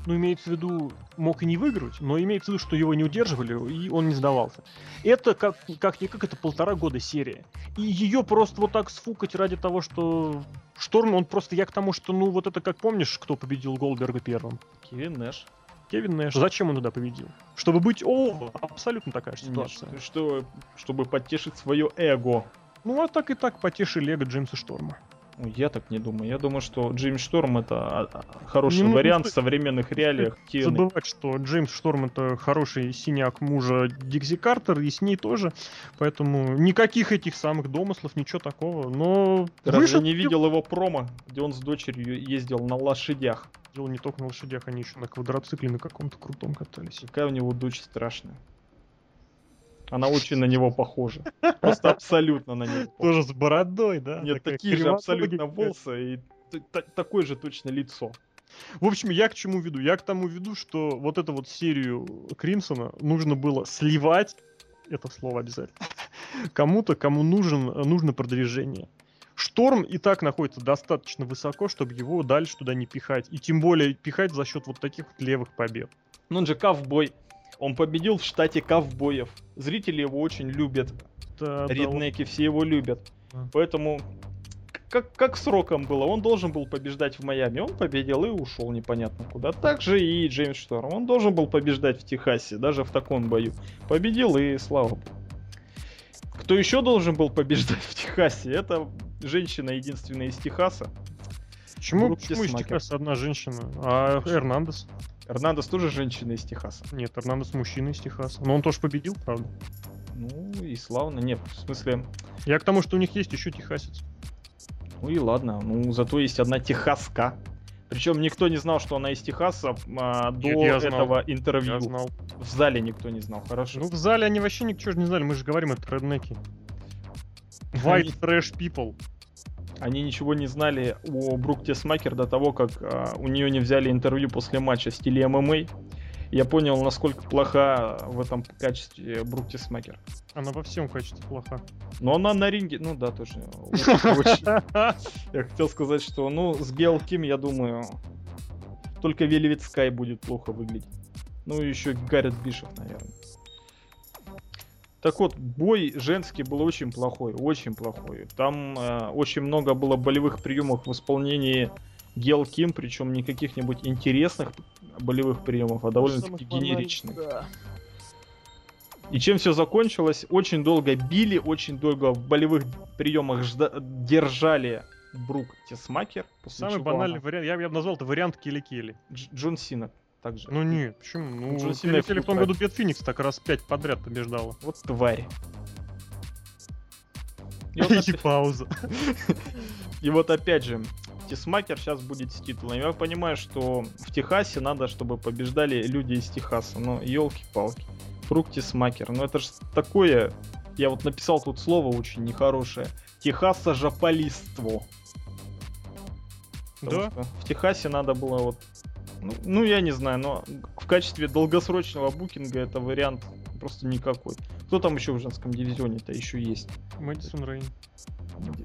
ну, имеется в виду, мог и не выиграть, но имеется в виду, что его не удерживали, и он не сдавался. Это как, как никак, это полтора года серия. И ее просто вот так сфукать ради того, что Шторм, он просто, я к тому, что, ну, вот это как помнишь, кто победил Голдберга первым? Кевин Нэш. Кевин Нэш. Зачем он туда победил? Чтобы быть о, абсолютно такая же Нет, ситуация. что, что- чтобы подтешить свое эго. Ну, а так и так потешили Лего Джеймса Шторма. Ну, Я так не думаю. Я думаю, что Джеймс Шторм это а, а, хороший Не нужно вариант в современных реалиях. TNA. Забывать, что Джеймс Шторм это хороший синяк мужа Дикси Картер, и с ней тоже. Поэтому никаких этих самых домыслов, ничего такого. Но разве вышел, не видел его промо, где он с дочерью ездил на лошадях? Дело не только на лошадях, они еще на квадроцикле на каком-то крутом катались. Какая у него дочь страшная. Она очень на него похожа. Просто абсолютно на него. Тоже с бородой, да? Нет, такие же абсолютно волосы и такое же точно лицо. В общем, я к чему веду? Я к тому веду, что вот эту вот серию Кримсона нужно было сливать, это слово обязательно, кому-то, кому нужен, нужно продвижение. Шторм и так находится достаточно высоко, чтобы его дальше туда не пихать. И тем более пихать за счет вот таких вот левых побед. Ну, он же ковбой. Он победил в штате ковбоев. Зрители его очень любят. Да, да, Реднеки все его любят. Да. Поэтому как, как сроком было, он должен был побеждать в Майами, он победил и ушел непонятно куда. Так же и Джеймс Шторм, он должен был побеждать в Техасе, даже в таком бою. Победил и слава богу. Кто еще должен был побеждать в Техасе? Это женщина единственная из Техаса. Почему, Брук почему из. Техаса одна женщина? А Эрнандес? Эрнандес тоже женщина из Техаса. Нет, Эрнандес мужчина из Техаса. Но он тоже победил, правда. Ну и славно. Нет, в смысле, Я к тому, что у них есть еще техасец. ну и ладно. Ну зато есть одна техаска. Причем никто не знал, что она из Техаса а, до я знал. этого интервью. Я знал. В зале никто не знал, хорошо. Ну, в зале они вообще ничего не знали, мы же говорим, это реднеки. White trash people. Они ничего не знали о Брук Тесмакер до того, как а, у нее не взяли интервью после матча в стиле ММА. Я понял, насколько плоха в этом качестве Брук Тесмакер. Она во всем качестве плоха. Но она на ринге, ну да, точно. очень. Я хотел сказать, что, ну, с Гейл Ким, я думаю, только Velvet Sky будет плохо выглядеть. Ну, и еще Гаррет Бишев, наверное. Так вот, бой женский был очень плохой, очень плохой. Там э, очень много было болевых приемов в исполнении Гел Ким, причем не каких-нибудь интересных болевых приемов, а довольно-таки генеричных. Да. И чем все закончилось? Очень долго били, очень долго в болевых приемах жда- держали Брук Тесмакер. Самый банальный она... вариант, я, я бы назвал это вариант Килли-Килли. Дж- Джон Сина также. Ну нет, почему? Ну, Джон Сина в том году Бет Феникс так раз пять подряд побеждала. Вот тварь. И пауза. И вот опять же, Тисмакер сейчас будет с титулом. Я понимаю, что в Техасе надо, чтобы побеждали люди из Техаса. Но елки-палки. Фруктисмакер. Ну это же такое... Я вот написал тут слово очень нехорошее. Техаса жаполиство. да? в Техасе надо было вот... Ну, ну, я не знаю, но в качестве долгосрочного букинга это вариант просто никакой. Кто там еще в женском дивизионе-то еще есть? Мэдисон Рейн.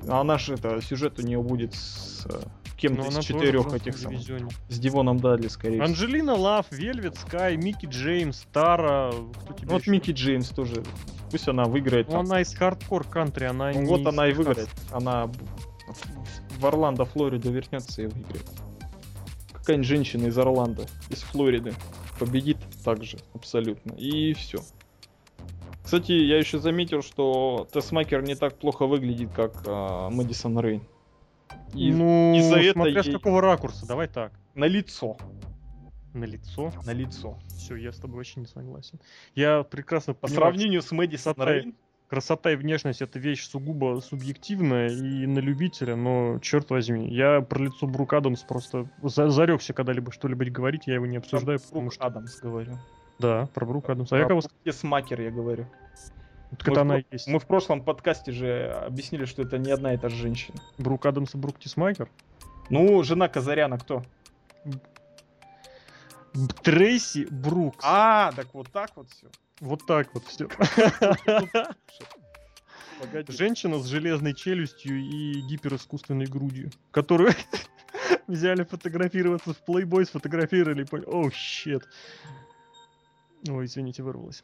А наш это сюжет у нее будет с э, кем-то из четырех этих самых. С Дивоном Дадли, скорее всего. Анджелина Лав, Вельвет Скай, Микки Джеймс, Тара. Вот Микки Джеймс тоже. Пусть она выиграет. Ну, она из hardcore country, она ну, Вот она и выиграет. Она в Орландо, Флориду вернется и выиграет. Какая-нибудь женщина из Орландо, из Флориды победит также абсолютно. И все. Кстати, я еще заметил, что Тесмакер не так плохо выглядит, как э, Мэдисон Рейн. И ну, из-за этого смотря ей... с какого ракурса, давай так. На лицо. На лицо? На лицо. Все, я с тобой вообще не согласен. Я прекрасно По понимаю, сравнению с Мэдисон Рейн? Красота и внешность это вещь сугубо субъективная и на любителя, но черт возьми, я про лицо Брук Адамс просто за зарекся когда-либо что-либо говорить, я его не обсуждаю. Про Брук что... Адамс говорю. Да, про Брук Адамс. А про я кого... Смакер я говорю. Так мы она в, есть. Мы в прошлом подкасте же объяснили, что это не одна и та же женщина. Брук Адамс и Брук Тисмайкер? Ну, жена Казаряна кто? Трейси Брукс. А, так вот так вот все. Вот так вот все. Женщина с железной челюстью и гиперискусственной грудью, которую взяли фотографироваться в Playboy, сфотографировали о, щет. Ой, извините, вырвалось.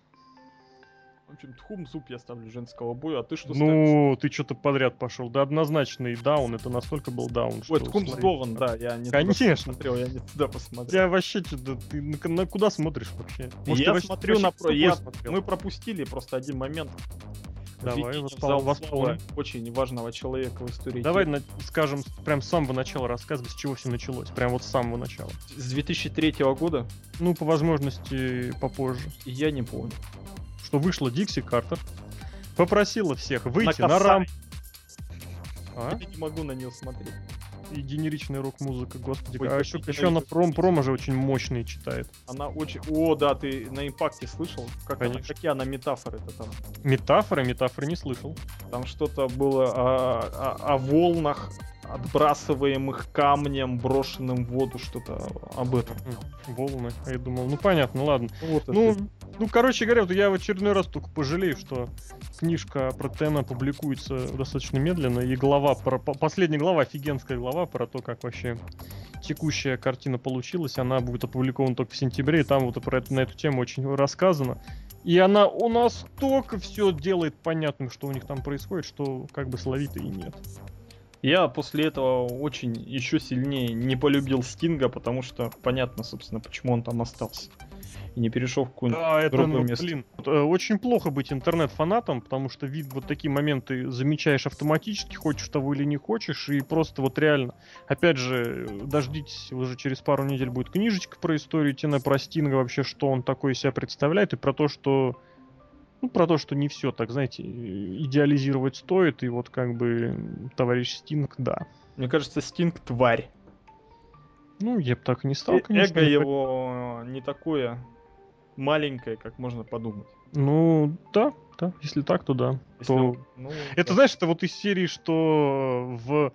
В общем, тхум зуб я ставлю женского боя, а ты что Ну, ставишь? ты что-то подряд пошел. Да однозначный даун, это настолько был даун, что... Ой, тхум сдован, да, я не Конечно. туда посмотрел, я не туда посмотрел. Я вообще что-то... Ты на, на куда смотришь вообще? Может, я смотрю на... Я... Мы пропустили просто один момент. Давай, воспол... Очень важного человека в истории. Давай, на, скажем, прям с самого начала рассказывай, с чего все началось. Прям вот с самого начала. С 2003 года? Ну, по возможности, попозже. Я не помню что вышла Дикси Картер, попросила всех выйти на, на рам. А? Я не могу на нее смотреть. И генеричная рок-музыка, господи. Ой, а еще, еще она пром, промо же очень мощные читает. Она очень... О, да, ты на импакте слышал? Как Конечно. она, какие она метафоры-то там? Метафоры? Метафоры не слышал. Там что-то было о, о, о волнах, отбрасываемых камнем, брошенным в воду, что-то об этом. Волны. А я думал, ну понятно, ладно. Вот ну, ну, короче говоря, вот я в очередной раз только пожалею, что книжка про Тена публикуется достаточно медленно, и глава, про, последняя глава, офигенская глава про то, как вообще текущая картина получилась, она будет опубликована только в сентябре, и там вот про это, на эту тему очень рассказано. И она у нас только все делает понятным, что у них там происходит, что как бы словито и нет. Я после этого очень еще сильнее не полюбил Стинга, потому что понятно, собственно, почему он там остался. И не перешел в какое-нибудь да, это, другое ну, место. Блин, э, очень плохо быть интернет-фанатом, потому что вид вот такие моменты замечаешь автоматически, хочешь того или не хочешь, и просто вот реально. Опять же, дождитесь, уже через пару недель будет книжечка про историю Тина, про Стинга, вообще, что он такой из себя представляет, и про то, что ну, про то, что не все, так знаете, идеализировать стоит, и вот как бы товарищ Стинг, да. Мне кажется, Стинг тварь. Ну, я бы так и не стал, конечно. Эго его не такое маленькое, как можно подумать. Ну, да, да, если так, то да. Если, то... Ну, это, да. знаешь, это вот из серии, что в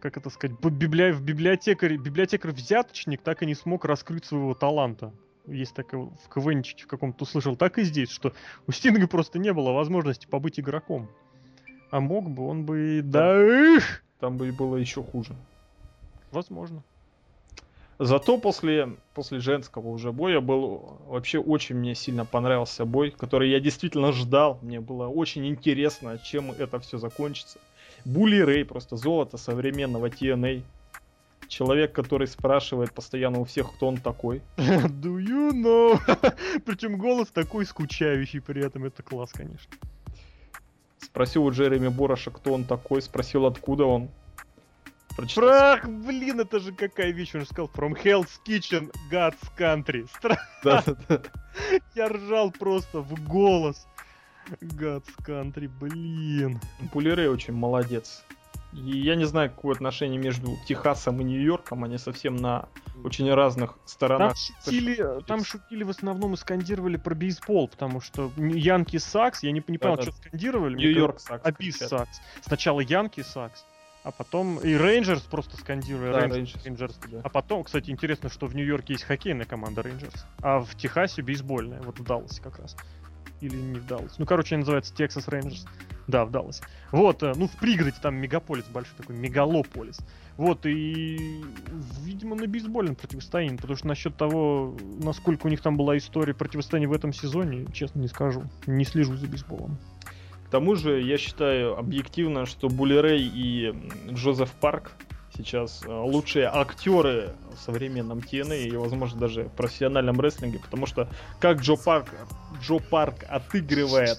как это сказать, библи... в библиотекаре, библиотекарь-взяточник так и не смог раскрыть своего таланта есть так в КВНчике в каком-то услышал, так и здесь, что у Стинга просто не было возможности побыть игроком. А мог бы, он бы... Да, Там бы и было еще хуже. Возможно. Зато после, после женского уже боя был вообще очень мне сильно понравился бой, который я действительно ждал. Мне было очень интересно, чем это все закончится. Були Рэй, просто золото современного TNA. Человек, который спрашивает постоянно у всех, кто он такой. Do you know? Причем голос такой скучающий при этом, это класс, конечно. Спросил у Джереми Бороша, кто он такой, спросил, откуда он. Прочитал... Прах, блин, это же какая вещь, он же сказал, from Hell's Kitchen, God's Country. Стра... Да, да, да. Я ржал просто в голос. God's Country, блин. Пулерей очень молодец. И я не знаю, какое отношение между Техасом и Нью-Йорком, они совсем на очень разных сторонах. Там шутили, там шутили в основном и скандировали про бейсбол, потому что Янки Сакс, я не, не понял, да, что скандировали. Нью-Йорк Сакс. Абис Сакс. Сначала Янки Сакс, а потом и Рейнджерс просто скандируя да, Рейнджерс. Рейнджерс да. А потом, кстати, интересно, что в Нью-Йорке есть хоккейная команда Рейнджерс, а в Техасе бейсбольная, вот в Далласе как раз. Или не в Далласе. Ну, короче, называется Texas Rangers. Да, в Далласе. Вот, э, ну, в пригороде там мегаполис большой такой, мегалополис. Вот, и, видимо, на бейсбольном противостоянии, потому что насчет того, насколько у них там была история противостояния в этом сезоне, честно не скажу. Не слежу за бейсболом тому же, я считаю объективно, что Булли Рэй и Джозеф Парк сейчас э, лучшие актеры в современном TNA и, возможно, даже в профессиональном рестлинге, потому что как Джо Парк, Джо Парк отыгрывает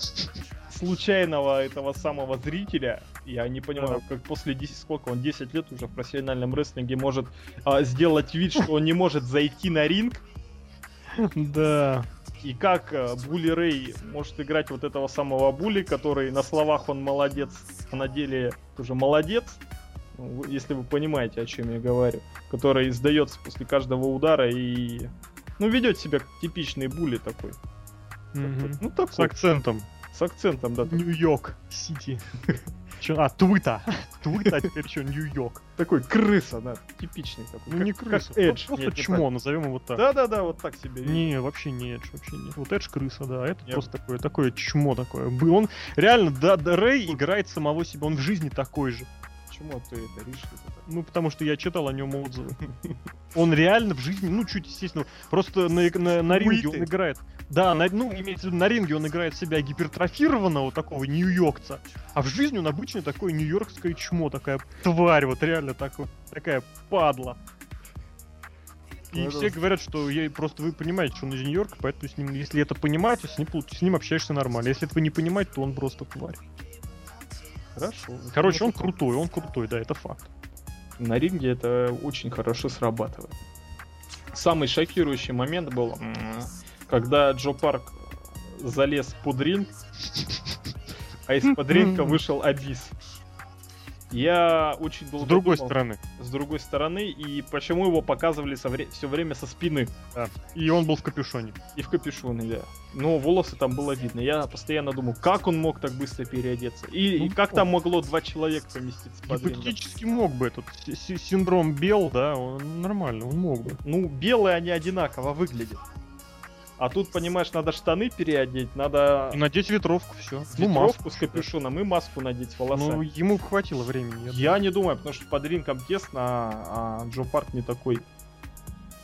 случайного этого самого зрителя, я не понимаю, как после 10, сколько он, 10 лет уже в профессиональном рестлинге может а, сделать вид, что он не может зайти на ринг. Да и как э, Були Рэй может играть вот этого самого Були, который на словах он молодец, а на деле тоже молодец, если вы понимаете, о чем я говорю, который сдается после каждого удара и ну ведет себя как типичный Були такой. Mm-hmm. Ну такой. С акцентом. С акцентом, да. Нью-Йорк Сити. А, Твита. Твита, теперь что, Нью-Йорк. Такой крыса, да, типичный такой. Ну, как, не крыса, как Эдж. Просто нет, чмо, назовем его так. Да-да-да, вот так себе. Не, вообще не Эдж, вообще нет. Вот Эдж крыса, да, это нет. просто такое, такое чмо такое. Он реально, да, да, Рэй играет самого себя, он в жизни такой же. Почему ты это решил? Ну, потому что я читал о нем отзывы. Он реально в жизни, ну, чуть естественно, просто на, на, на ринге он играет. Да, на, ну, имеется в виду, на ринге он играет себя гипертрофированного такого нью-йоркца, а в жизни он обычно такое нью-йоркское чмо, такая тварь, вот реально такой, такая падла. И ну, все говорят, что я, просто вы понимаете, что он из Нью-Йорка, поэтому с ним, если это понимаете, с ним, с ним общаешься нормально. Если этого не понимать, то он просто тварь. Хорошо. Короче, он крутой, он крутой, да, это факт. На ринге это очень хорошо срабатывает. Самый шокирующий момент был, когда Джо Парк залез под ринг, а из-под ринга вышел Абис. Я очень долго С другой думал, стороны. С другой стороны, и почему его показывали со вре- все время со спины. Да. И он был в капюшоне. И в капюшоне, да. Но волосы там было видно. Я постоянно думал, как он мог так быстро переодеться? И, ну, и как там могло два человека поместиться под Гипотетически мог бы этот синдром Бел, да, он нормально, он мог бы. Ну, белые они одинаково выглядят. А тут, понимаешь, надо штаны переодеть, надо... И надеть ветровку, все. Ну, ветровку с капюшоном и маску надеть волосами. Ну, ему хватило времени. Я, я не думаю, потому что под ринком тесно, а Джо Парк не такой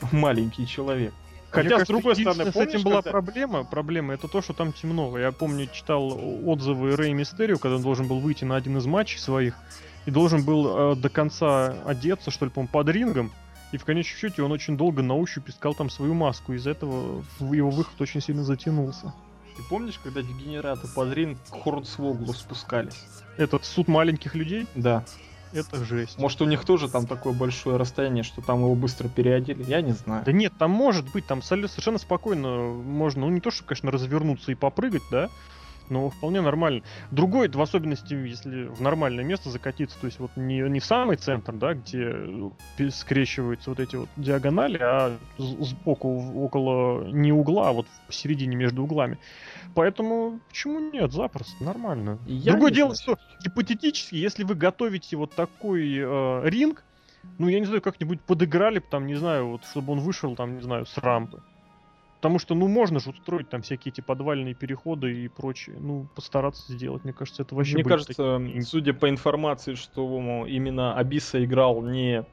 маленький человек. Хотя, Мне с другой стороны, помнишь, с этим была когда... проблема. Проблема это то, что там темно. Я помню, читал отзывы Рэй Мистерио, когда он должен был выйти на один из матчей своих и должен был э, до конца одеться, что ли, по под рингом. И в конечном счете он очень долго на ощупь искал там свою маску. Из-за этого его выход очень сильно затянулся. Ты помнишь, когда дегенераты под ринг к Хорнсвоглу спускались? Этот суд маленьких людей? Да. Это жесть. Может, у них тоже там такое большое расстояние, что там его быстро переодели? Я не знаю. Да нет, там может быть, там совершенно спокойно можно, ну не то, что, конечно, развернуться и попрыгать, да, но вполне нормально. Другой, в особенности, если в нормальное место закатиться, то есть вот не, не в самый центр, да, где э, скрещиваются вот эти вот диагонали, а сбоку, около не угла, а вот посередине между углами. Поэтому почему нет, запросто, нормально. Я Другое дело, знаю. что гипотетически, если вы готовите вот такой э, ринг, ну, я не знаю, как-нибудь подыграли бы там, не знаю, вот, чтобы он вышел там, не знаю, с рампы. Потому что, ну, можно же устроить там всякие эти подвальные переходы и прочее. Ну, постараться сделать, мне кажется, это вообще Мне кажется, такие... судя по информации, что именно Абиса играл не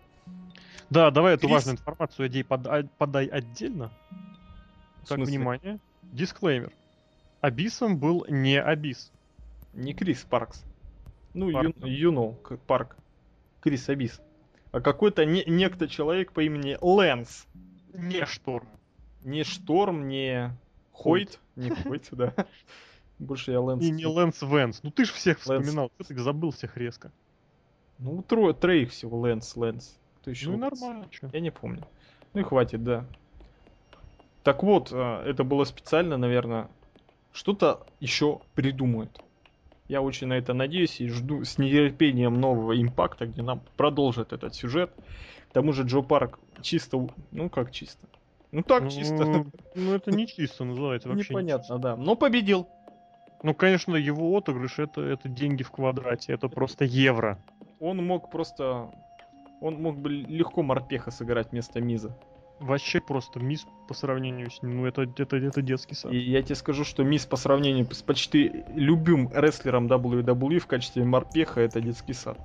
Да, давай эту Крис- важную информацию, идей подай, подай отдельно. Так, внимание. Дисклеймер. Абисом был не Абис. Не Крис Паркс. Ну, Парк. you, you know, к- парк. Крис Абис. А какой-то не, некто человек по имени Лэнс. Не Шторм. Не Шторм, не Хойт. Не Хойт, да. Больше я Лэнс. И не Лэнс Венс. Ну ты же всех вспоминал. Ты так забыл всех резко. Ну, трое, троих всего. Лэнс, Лэнс. Кто еще? Ну нормально. чё. Я не помню. Ну и хватит, да. Так вот, а, это было специально, наверное. Что-то еще придумают. Я очень на это надеюсь и жду с нетерпением нового импакта, где нам продолжат этот сюжет. К тому же Джо Парк чисто, ну как чисто? Ну так чисто. Ну, ну, это не чисто называется вообще. не Непонятно, да. Но победил. Ну, конечно, его отыгрыш это, это деньги в квадрате, это просто евро. Он мог просто... Он мог бы легко морпеха сыграть вместо Миза. Вообще просто мисс по сравнению с ним. Ну, это, это, это детский сад. И я тебе скажу, что Мисс по сравнению с почти любым рестлером WWE в качестве морпеха это детский сад.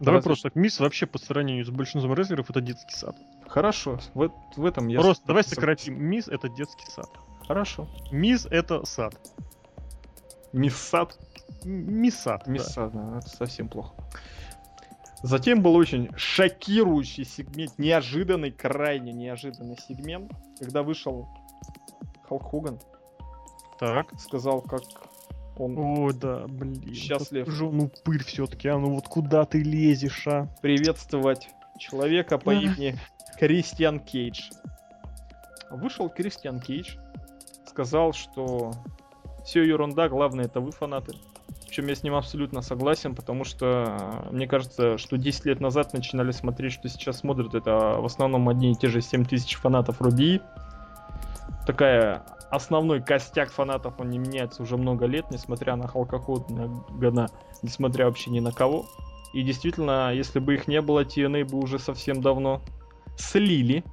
Давай разве просто так, мисс вообще по сравнению с большинством рестлеров это детский сад. Хорошо, в, в этом я... просто давай сократим. Мисс это детский сад. Хорошо. Мисс это сад. Мисс Сад. М- Мисс сад. да. Да, это совсем плохо. Затем был очень шокирующий сегмент, неожиданный, крайне неожиданный сегмент, когда вышел Халк Хоган, Так. сказал, как он Ой, да, блин. Счастлив. же он упырь все-таки, а ну вот куда ты лезешь, а? приветствовать человека по имени Кристиан Кейдж. Вышел Кристиан Кейдж, сказал, что все ерунда, главное это вы фанаты. Причем я с ним абсолютно согласен, потому что э, мне кажется, что 10 лет назад начинали смотреть, что сейчас смотрят, это в основном одни и те же 7 тысяч фанатов Руби. Такая основной костяк фанатов, он не меняется уже много лет, несмотря на Халка Хогана, несмотря вообще ни на кого. И действительно, если бы их не было, TNA бы уже совсем давно слили.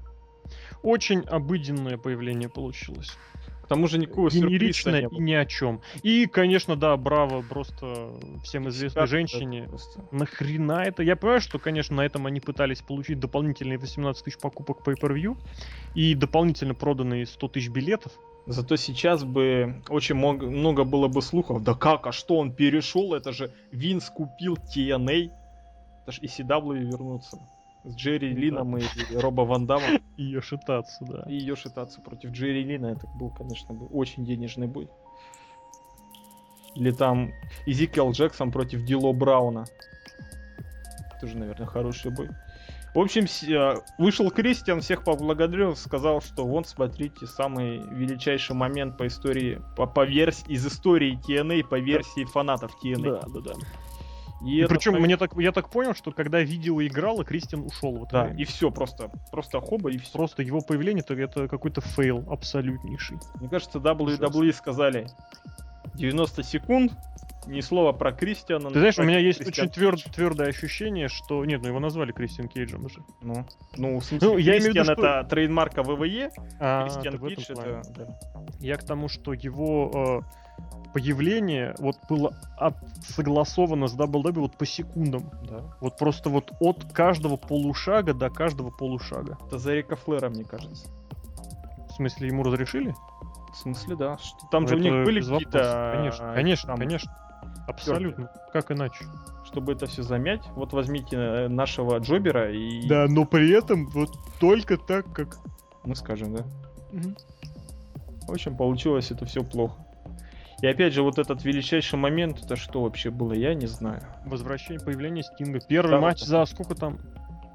Очень обыденное появление получилось. К тому же никакого сюрприза Генеричное не и ни о чем. И, конечно, да, браво просто всем известной женщине. просто? Нахрена это? Я понимаю, что, конечно, на этом они пытались получить дополнительные 18 тысяч покупок Pay-Per-View и дополнительно проданные 100 тысяч билетов. Зато сейчас бы очень мог- много было бы слухов. Да как, а что он перешел? Это же Винс купил TNA. Это же ECW вернутся. С Джерри Да. Лином и Роба Ван Дамом. И Йошитацу, да. И Йоши Тацу против Джерри Лина. Это был, конечно, бы очень денежный бой. Или там Изикел Джексон против Дило Брауна. Тоже, наверное, хороший бой. В общем, э, вышел Кристиан, всех поблагодарил, сказал, что вон, смотрите, самый величайший момент по истории, по, по версии, из истории TNA, по версии фанатов TNA. Да, да, да. И, И это причем мне так, я так понял, что когда видео играло, Кристиан ушел в это Да, время. и все, просто, просто хоба и все. Просто его появление это, это какой-то fail абсолютнейший. Мне кажется, WWE сказали 90 секунд, ни слова про Кристиана. Ты знаешь, у меня есть Кристиан очень тверд, твердое ощущение, что... Нет, ну его назвали Кристиан Кейджем уже. Ну, ну, в смысле, Ну, я имею в виду, что- это trademark а ВВЕ, А, Кристиан Кейдж это... да. Я к тому, что его э, появление вот было от- согласовано с WWE вот по секундам. Да. Вот просто вот от каждого полушага до каждого полушага. Это за Рика Флера, мне кажется. В смысле, ему разрешили? В смысле, да. Что- Там Ну, же у них были какие-то... Конечно, конечно, там, конечно. Абсолютно. Как иначе? Чтобы это все замять, вот возьмите э, нашего Джобера и Да, но при этом вот только так, как... мы скажем, да. В общем, получилось это все плохо. И опять же, вот этот величайший момент, это что вообще было, я не знаю. Возвращение, появление Стинга. Первый Второй. матч за сколько там?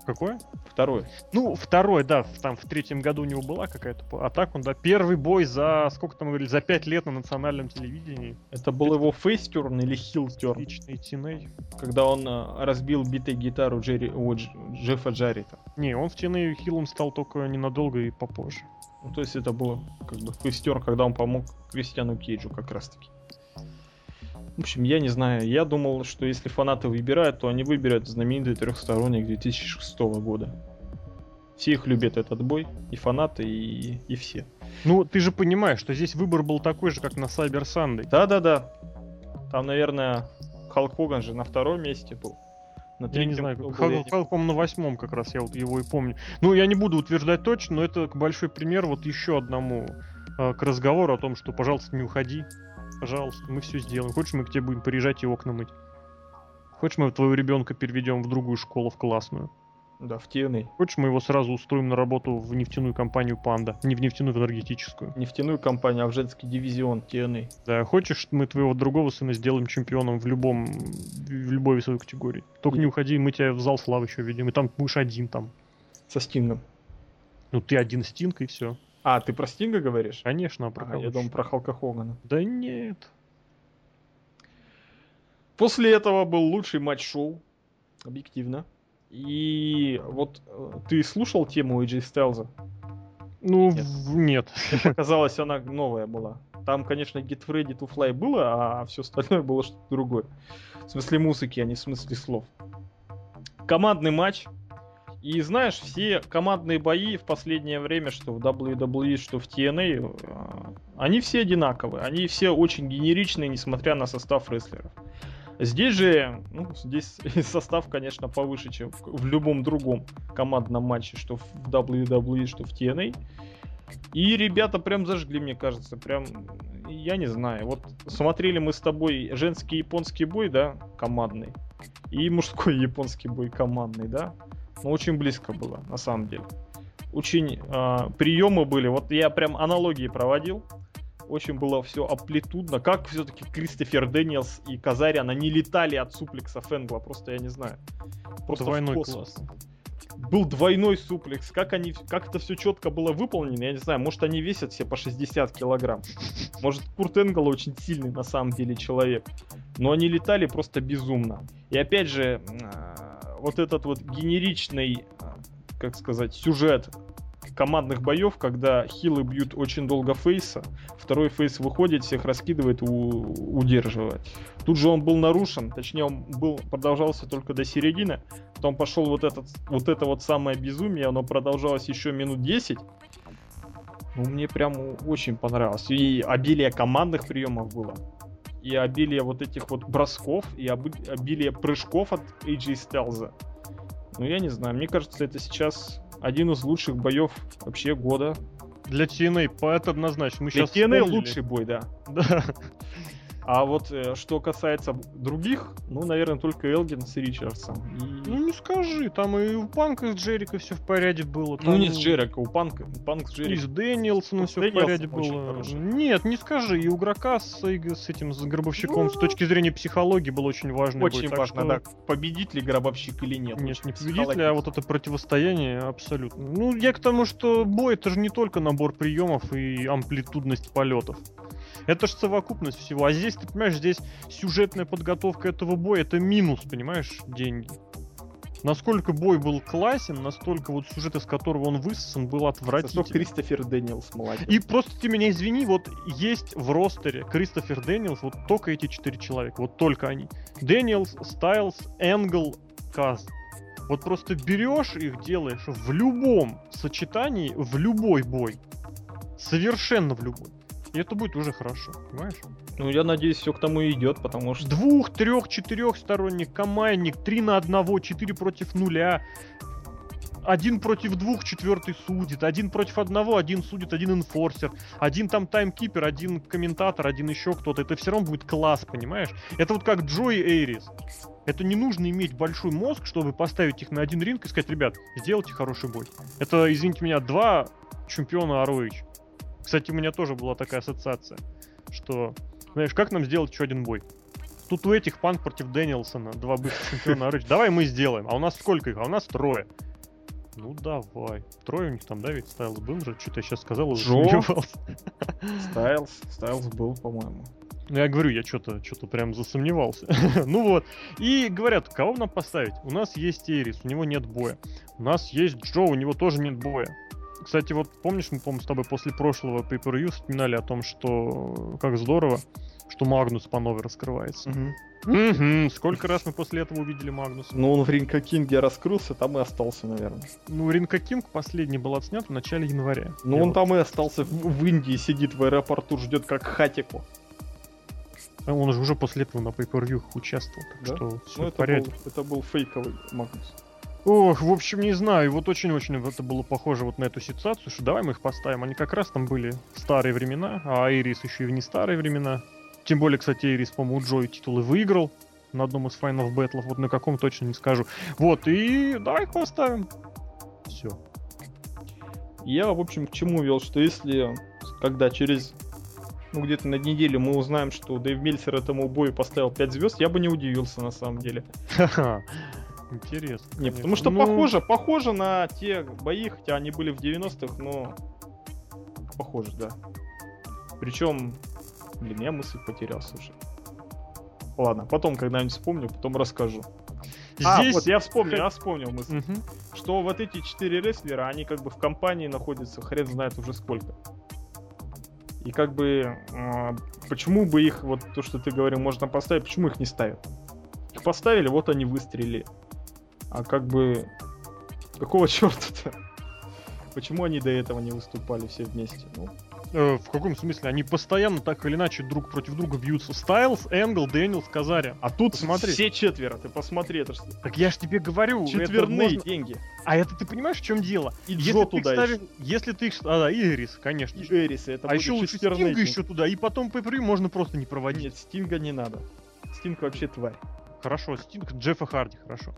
Какой? Второе. Ну, второй, да, там в третьем году у него была какая-то... А так он, да, первый бой за, сколько там говорили, за пять лет на национальном телевидении. Это был его фейстерн или хилтерн, Личный Тиней. когда он э, разбил битой гитару Джерри, о, Дж- Джеффа Джаррита. Не, он в Тиней хилом стал только ненадолго и попозже. Ну, то есть это было как бы фейстерн, когда он помог Кристиану Кейджу как раз таки. В общем, я не знаю. Я думал, что если фанаты выбирают, то они выберут знаменитый трехсторонник 2006 года. Все их любят этот бой, и фанаты, и, и все. Ну, ты же понимаешь, что здесь выбор был такой же, как на Cyber Sunday. Да-да-да. Там, наверное, Халк Хоган же на втором месте был. На Я не знаю, как- был, по-моему, на восьмом как раз я вот его и помню. Ну, я не буду утверждать точно, но это большой пример вот еще одному э, к разговору о том, что, пожалуйста, не уходи. Пожалуйста, мы все сделаем. Хочешь, мы к тебе будем приезжать и окна мыть? Хочешь, мы твоего ребенка переведем в другую школу, в классную? Да, в TNA. Хочешь, мы его сразу устроим на работу в нефтяную компанию Панда? Не в нефтяную, в энергетическую. Нефтяную компанию, а в женский дивизион TNA. Да, хочешь, мы твоего другого сына сделаем чемпионом в любом, в любой весовой категории. Только И- не уходи, мы тебя в зал славы еще ведем, и там будешь один там. Со Стингом. Ну, ты один стинг, и все. А, ты про Стинга говоришь? Конечно, а про кого я думал про Халка Хогана. Да нет. После этого был лучший матч шоу, объективно. И вот э, ты слушал тему AJ Styles? Ну, Нет. нет. Показалось, она новая была. Там, конечно, Get Ready to Fly было, а все остальное было что-то другое. В смысле музыки, а не в смысле слов. Командный матч. И знаешь, все командные бои в последнее время, что в WWE, что в TNA, э, они все одинаковые. Они все очень генеричные, несмотря на состав рестлеров. Здесь же, ну, здесь состав, конечно, повыше, чем в, в любом другом командном матче, что в WWE, что в TNA. И ребята прям зажгли, мне кажется, прям, я не знаю, вот смотрели мы с тобой женский японский бой, да, командный, и мужской японский бой командный, да, ну очень близко было, на самом деле. Очень приемы были, вот я прям аналогии проводил, очень было все амплитудно. Как все-таки Кристофер Дэниелс и Казариан, они летали от суплекса Энгла, просто я не знаю. Просто в Двойной космос. класс. Был двойной суплекс. Как они, как это все четко было выполнено, я не знаю. Может они весят все по 60 килограмм. Может Курт Энгл очень сильный на самом деле человек. Но они летали просто безумно. И опять же, а, вот этот вот генеричный, а, как сказать, сюжет командных боев, когда хилы бьют очень долго фейса, второй фейс выходит, всех раскидывает у- удерживает. Тут же он был нарушен, точнее он был, продолжался только до середины, потом пошел вот, этот, вот это вот самое безумие, оно продолжалось еще минут 10. Ну, мне прям очень понравилось. И обилие командных приемов было. И обилие вот этих вот бросков, и оби- обилие прыжков от AJ Styles. Ну, я не знаю, мне кажется, это сейчас один из лучших боев вообще года. Для TNA, это однозначно. Мы Для сейчас TNA лучший бой, да. Да. А вот э, что касается других, ну, наверное, только Элгин с Ричардсом. И- Ну не скажи, там и у Панка с Джерика все в порядке было. Ну, там не с Джерика, у Панка. Панк с И Джерика. с Дэнилсоном С все в Дэнилсом порядке было. хорошо. Нет, не скажи. И у Грока с, с этим, с Гробовщиком, с Ну, точки зрения психологии, был очень важный бой. Очень так важно, что- да, победит ли гробовщик или нет. Нет, не победит ли, а вот это противостояние абсолютно. Ну, я к тому, что бой это же не только набор приемов и амплитудность полетов. Это же совокупность всего. А здесь, понимаешь, здесь сюжетная подготовка этого боя это минус, понимаешь, деньги. Насколько бой был классен, настолько вот сюжет, из которого он высосан, был Зато отвратительный. Кристофер Дэниелс молодец. И просто ты меня извини, вот есть в roster е Кристофер Дэниелс, вот только эти четыре человека, вот только они. Дэниелс, Стайлз, Энгл, Каз. Вот просто берешь их, делаешь в любом сочетании, в любой бой. Совершенно в любой. И это будет уже хорошо, понимаешь? Ну, я надеюсь, все к тому и идет, потому что... Двух, трех, четырех сторонник, командник, три на одного, четыре против нуля. Один против двух, четвертый судит. Один против одного, один судит, один enforcer. Один там timekeeper, один комментатор, один еще кто-то. Это все равно будет класс, понимаешь? Это вот как Джо и Эйрис. Это не нужно иметь большой мозг, чтобы поставить их на один ринг и сказать, ребят, сделайте хороший бой. Это, извините меня, два чемпиона ROH. Кстати, у меня тоже была такая ассоциация, что, знаешь, как нам сделать еще один бой? Тут у этих Панк против Дэниелсона, два бывших чемпиона ROH. Давай мы сделаем. А у нас сколько их? А у нас трое. Ну давай. Трое у них там, да, ведь Стайлз был же. Что-то я сейчас сказал, уже Джо. сомневался. Стайлз, Стайлз был, по-моему. Ну, я говорю, я что-то что прям засомневался. ну вот. И говорят, кого нам поставить? У нас есть Эрис, у него нет боя. У нас есть Джо, у него тоже нет боя. Кстати, вот помнишь, мы, по с тобой после прошлого pay per вспоминали о том, что как здорово, что Магнус по новой раскрывается. Мгм. Сколько раз мы после этого увидели Магнуса? Ну, он в Ринка Кинге раскрылся, там и остался, наверное. Ну, Ринка Кинг последний был отснят в начале января. Ну, Я он вот- там и остался в, в Индии, сидит в аэропорту, ждет как хатику. А Он же уже после этого на pay-per-view участвовал, так Да? что Ну, все в это порядке. был, это был фейковый Магнус. Ох, в общем, не знаю. Вот очень-очень это было похоже вот на эту ситуацию, что давай мы их поставим. Они как раз там были в старые времена, а Айрис еще и в не старые времена. Тем более, кстати, Айрис, по-моему, у Джои титулы выиграл на одном из файнов бэтлов, вот на каком точно не скажу. Вот, и давай их поставим. Все. Я, в общем, к чему вел, что если, когда через, ну, где-то на неделю мы узнаем, что Дэйв Мельцер этому бою поставил 5 звезд, я бы не удивился на самом деле. Интересно. Не, потому что Ну, похоже, похоже на те бои, хотя они были в 90-х, но похоже, да. Причем, блин, я мысль потерялся уже. Ладно, потом когда-нибудь вспомню, потом расскажу. А, Здесь... вот я вспомнил, я вспомнил мысль. Мгм. Что вот эти четыре рестлера, они как бы в компании находятся, хрен знает уже сколько. И как бы, а, почему бы их, вот то, что ты говорил, можно поставить, почему их не ставят? Их поставили, вот они выстрелили. А как бы, какого черта-то? Почему они до этого не выступали все вместе? Ну, Э, в каком смысле? Они постоянно так или иначе друг против друга бьются. Стайлз, Энгл, Дэниелс, Казаря. а тут Посмотри. все четверо, ты посмотри, это ж Так я ж тебе говорю, это четверные можно- деньги. А это ты понимаешь, в чем дело? И Если Джо ты туда ставишь- Если ты их... А, да, и Эрис, конечно И же. Эрисы, это А еще лучше Стинга деньги. еще туда, и потом пейпри можно просто не проводить. Нет, Стинга не надо. Стинг вообще тварь. Хорошо, Стинг, Джеффа Харди, хорошо.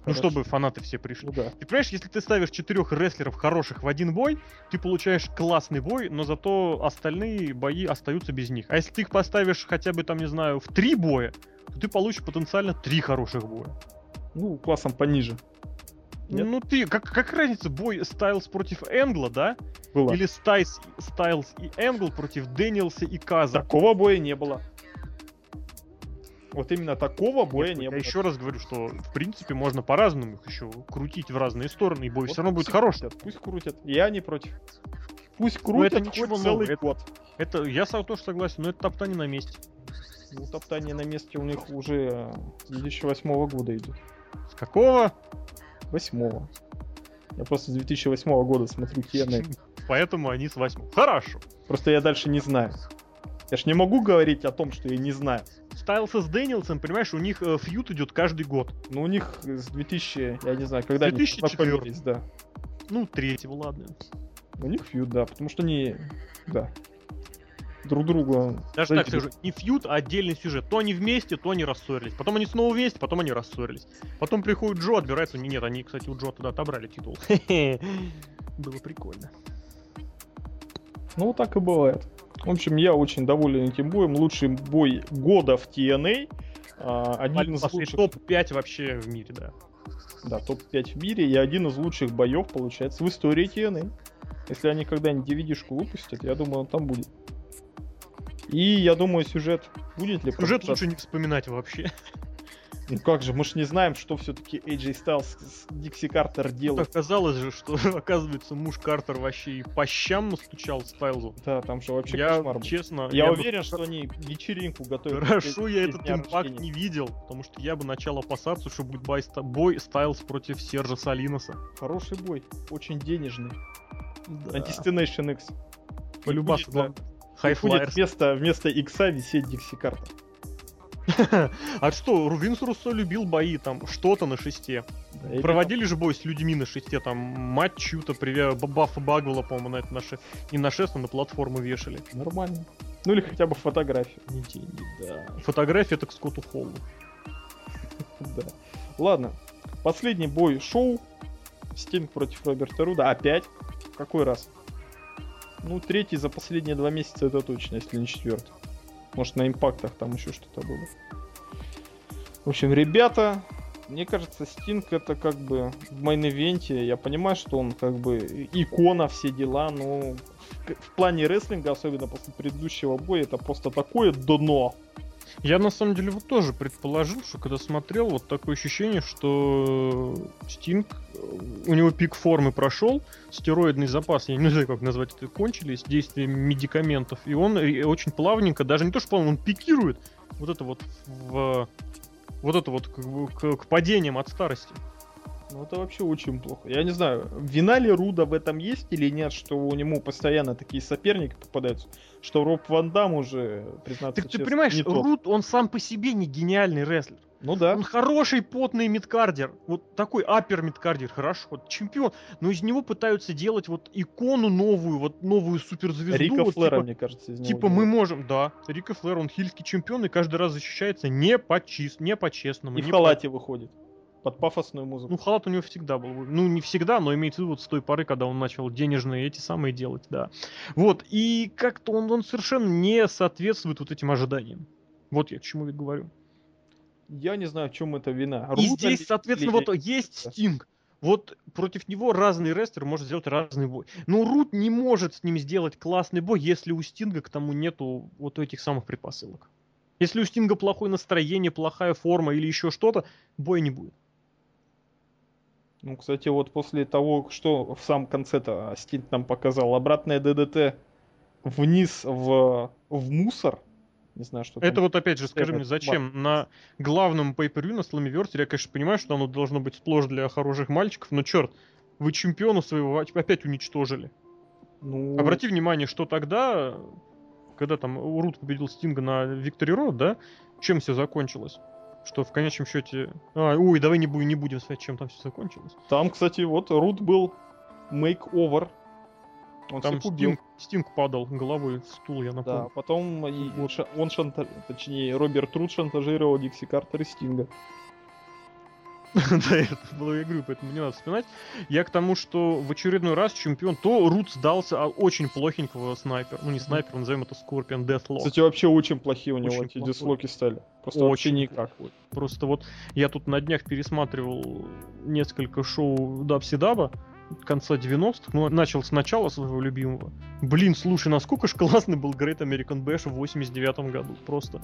Ну, Хорошо. чтобы фанаты все пришли. Ну да. Ты понимаешь, если ты ставишь четырех рестлеров хороших в один бой, ты получаешь классный бой, но зато остальные бои остаются без них. А если ты их поставишь хотя бы там, не знаю, в три боя, то ты получишь потенциально три хороших боя. Ну, классом пониже. Нет? Ну ты, как, как разница, бой Стайлз против Энгла, да? Было. Или Стайс, Стайлз и Энгл против Дэниелса и Каза? Такого боя не было. Вот именно такого боя не Я было. еще раз говорю, что в принципе можно по-разному их еще крутить в разные стороны, и бой Вот все равно будет хороший. крутят, Пусть крутят. Я не против. Пусть Ну, крутят это хоть ничего целый нового, это- год. Это я сам тоже согласен, но это топтание на месте. Ну, топтание на месте у них уже э, с 2008 года идет. С какого? Восьмого. Я просто с 2008 года смотрю TNA. Поэтому они с восьмого. Хорошо. Просто я дальше не знаю. Я ж не могу говорить о том, что я не знаю. Стайлса с Дэниелсом, понимаешь, у них э, фьюд идет каждый год. Но у них с 2000, я не знаю, когда они 2004. познакомились, да. Ну, третьего, ладно. У них фьюд, да, потому что они, да, друг друга... Даже так скажу, не фьюд, а отдельный сюжет. То они вместе, то они рассорились. Потом они снова вместе, потом они рассорились. Потом приходит Джо, отбирается. Не, Нет, они, кстати, у Джо тогда отобрали титул. Было прикольно. Ну, так и бывает. В общем, я очень доволен этим боем. Лучший бой года в TNA. А, Один из лучших... топ-5 вообще в мире, да. Да, топ-5 в мире и один из лучших боев, получается, в истории TNA. Если они когда-нибудь DVD-шку выпустят, я думаю, он там будет. И я думаю, сюжет будет ли Сюжет лучше не вспоминать вообще. Ну как же, мы ж не знаем, что все-таки AJ Styles с Дикси Картер делает. оказалось же, что, оказывается, муж Картер вообще и по щам настучал Стайлзу. Да, там же вообще Я, кошмар был. честно... Я, бы- уверен, что они вечеринку готовят. Хорошо, я этот импакт не видел, потому что я бы начал опасаться, что будет бой, бой Стайлз против Сержа Салиноса. Хороший бой, очень денежный. Да. Антистинейшн X. Полюбас, да. Flyers. вместо, вместо Икса висеть Дикси Картер. А что, Винс Руссо любил бои там, что-то на шесте. Да, Проводили же бой с людьми на шесте, там, мать чью-то, Баффа Багвелла, по-моему, на это наше, не на шест, на платформу вешали. Нормально. Ну или хотя бы фотографию. Не деньги, да. Фотография это к Скотту Холлу. Да. Ладно. Последний бой шоу. Стинг против Роберта Руда. Опять. Какой раз? Ну, третий за последние два месяца это точно, если не четвертый. Может, на импактах там еще что-то было. В общем, ребята, мне кажется, Стинг это как бы в main event е. Я понимаю, что он как бы икона, все дела, но в, плане рестлинга, особенно после предыдущего боя, это просто такое дно. Я на самом деле вот тоже предположил, что когда смотрел, вот такое ощущение, что Стинг, э, у него пик формы прошел, стероидный запас, я не знаю, как назвать это, кончились, действия медикаментов, и он э, очень плавненько, даже не то, что плавно, он пикирует вот это вот в вот это вот к, к- к падениям от старости. Ну это вообще очень плохо. Я не знаю, вина ли Руда в этом есть или нет, что у него постоянно такие соперники попадаются, что Роб Ван Дам уже, признаться Так честно, ты понимаешь, не. Руд, он сам по себе не гениальный рестлер. Ну да. Он хороший потный мидкардер. Вот такой апер мидкардер, хорошо, вот чемпион. Но из него пытаются делать вот икону новую, вот новую суперзвезду. Рика вот, Флера, типа, мне кажется, из него Типа мы можем, да, Рика Флэр, он хильский чемпион и каждый раз защищается не по чис, не по-честному. И не в по- халате выходит. Под пафосную музыку. Ну, халат у него всегда был. Ну, не всегда, но имеется в виду вот с той поры, когда он начал денежные эти самые делать, да. Вот, и как-то он, он совершенно не соответствует вот этим ожиданиям. Вот я к чему и говорю. Я не знаю, в чем это вина. И Руда здесь, ли- соответственно, вот есть Да. Стинг. Вот против него разный рестлер может сделать разный бой. Но Рут не может с ним сделать классный бой, если у Стинга к тому нету вот этих самых предпосылок. Если у Стинга плохое настроение, плохая форма или еще что-то, боя не будет. Ну, кстати, вот после того, что в самом конце-то Стинг нам показал, обратное ДДТ вниз в, в мусор. Не знаю, что Это там. вот опять же, скажи мне, зачем на главном pay-per-view на Slammiversary, я, конечно, понимаю, что оно должно быть сплошь для хороших мальчиков, но черт, вы чемпиона своего опять уничтожили. Ну, Обрати внимание, что тогда, когда там Рут победил Стинга на Victory Road, да, чем все закончилось? Что в конечном счете... А, ой, давай не, будем, не будем сказать, чем там все закончилось. Там, кстати, вот Рут был мейк-овер. Он Там. Стинг, Стинг падал головой стул, я Да, напомню. потом и он шанта... точнее, Роберт Рут шантажировал Дикси Картер и Стинга. Да, это было, я говорю, поэтому не надо вспоминать. Я к тому, что в очередной раз чемпион, то Рут сдался от очень плохенького снайпера. Ну, не снайпер, назовем это Scorpion Deathlock. Кстати, вообще очень плохие у него Очень эти плохой. дислоки стали. Просто вообще никак. Просто вот я тут на днях пересматривал несколько шоу Дабси Даба конца 90-х, ну, начал сначала своего любимого. Блин, слушай, насколько ж классный был Great American Bash в 89 году. Просто,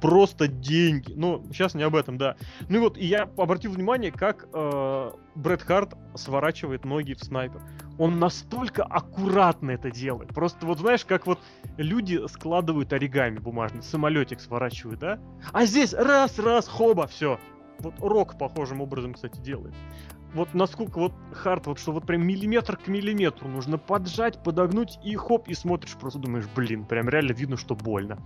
просто деньги. Ну, сейчас не об этом, да. Ну и вот, и я обратил внимание, как э, Брэд Харт сворачивает ноги в снайпер. Он настолько аккуратно это делает. Просто вот знаешь, как вот люди складывают оригами бумажный, самолетик сворачивают, да? А здесь раз, раз, хоба, все. Вот Рок похожим образом, кстати, делает. Вот насколько вот хард, вот что вот прям миллиметр к миллиметру нужно поджать, подогнуть и хоп, и смотришь, просто думаешь, блин, прям реально видно, что больно.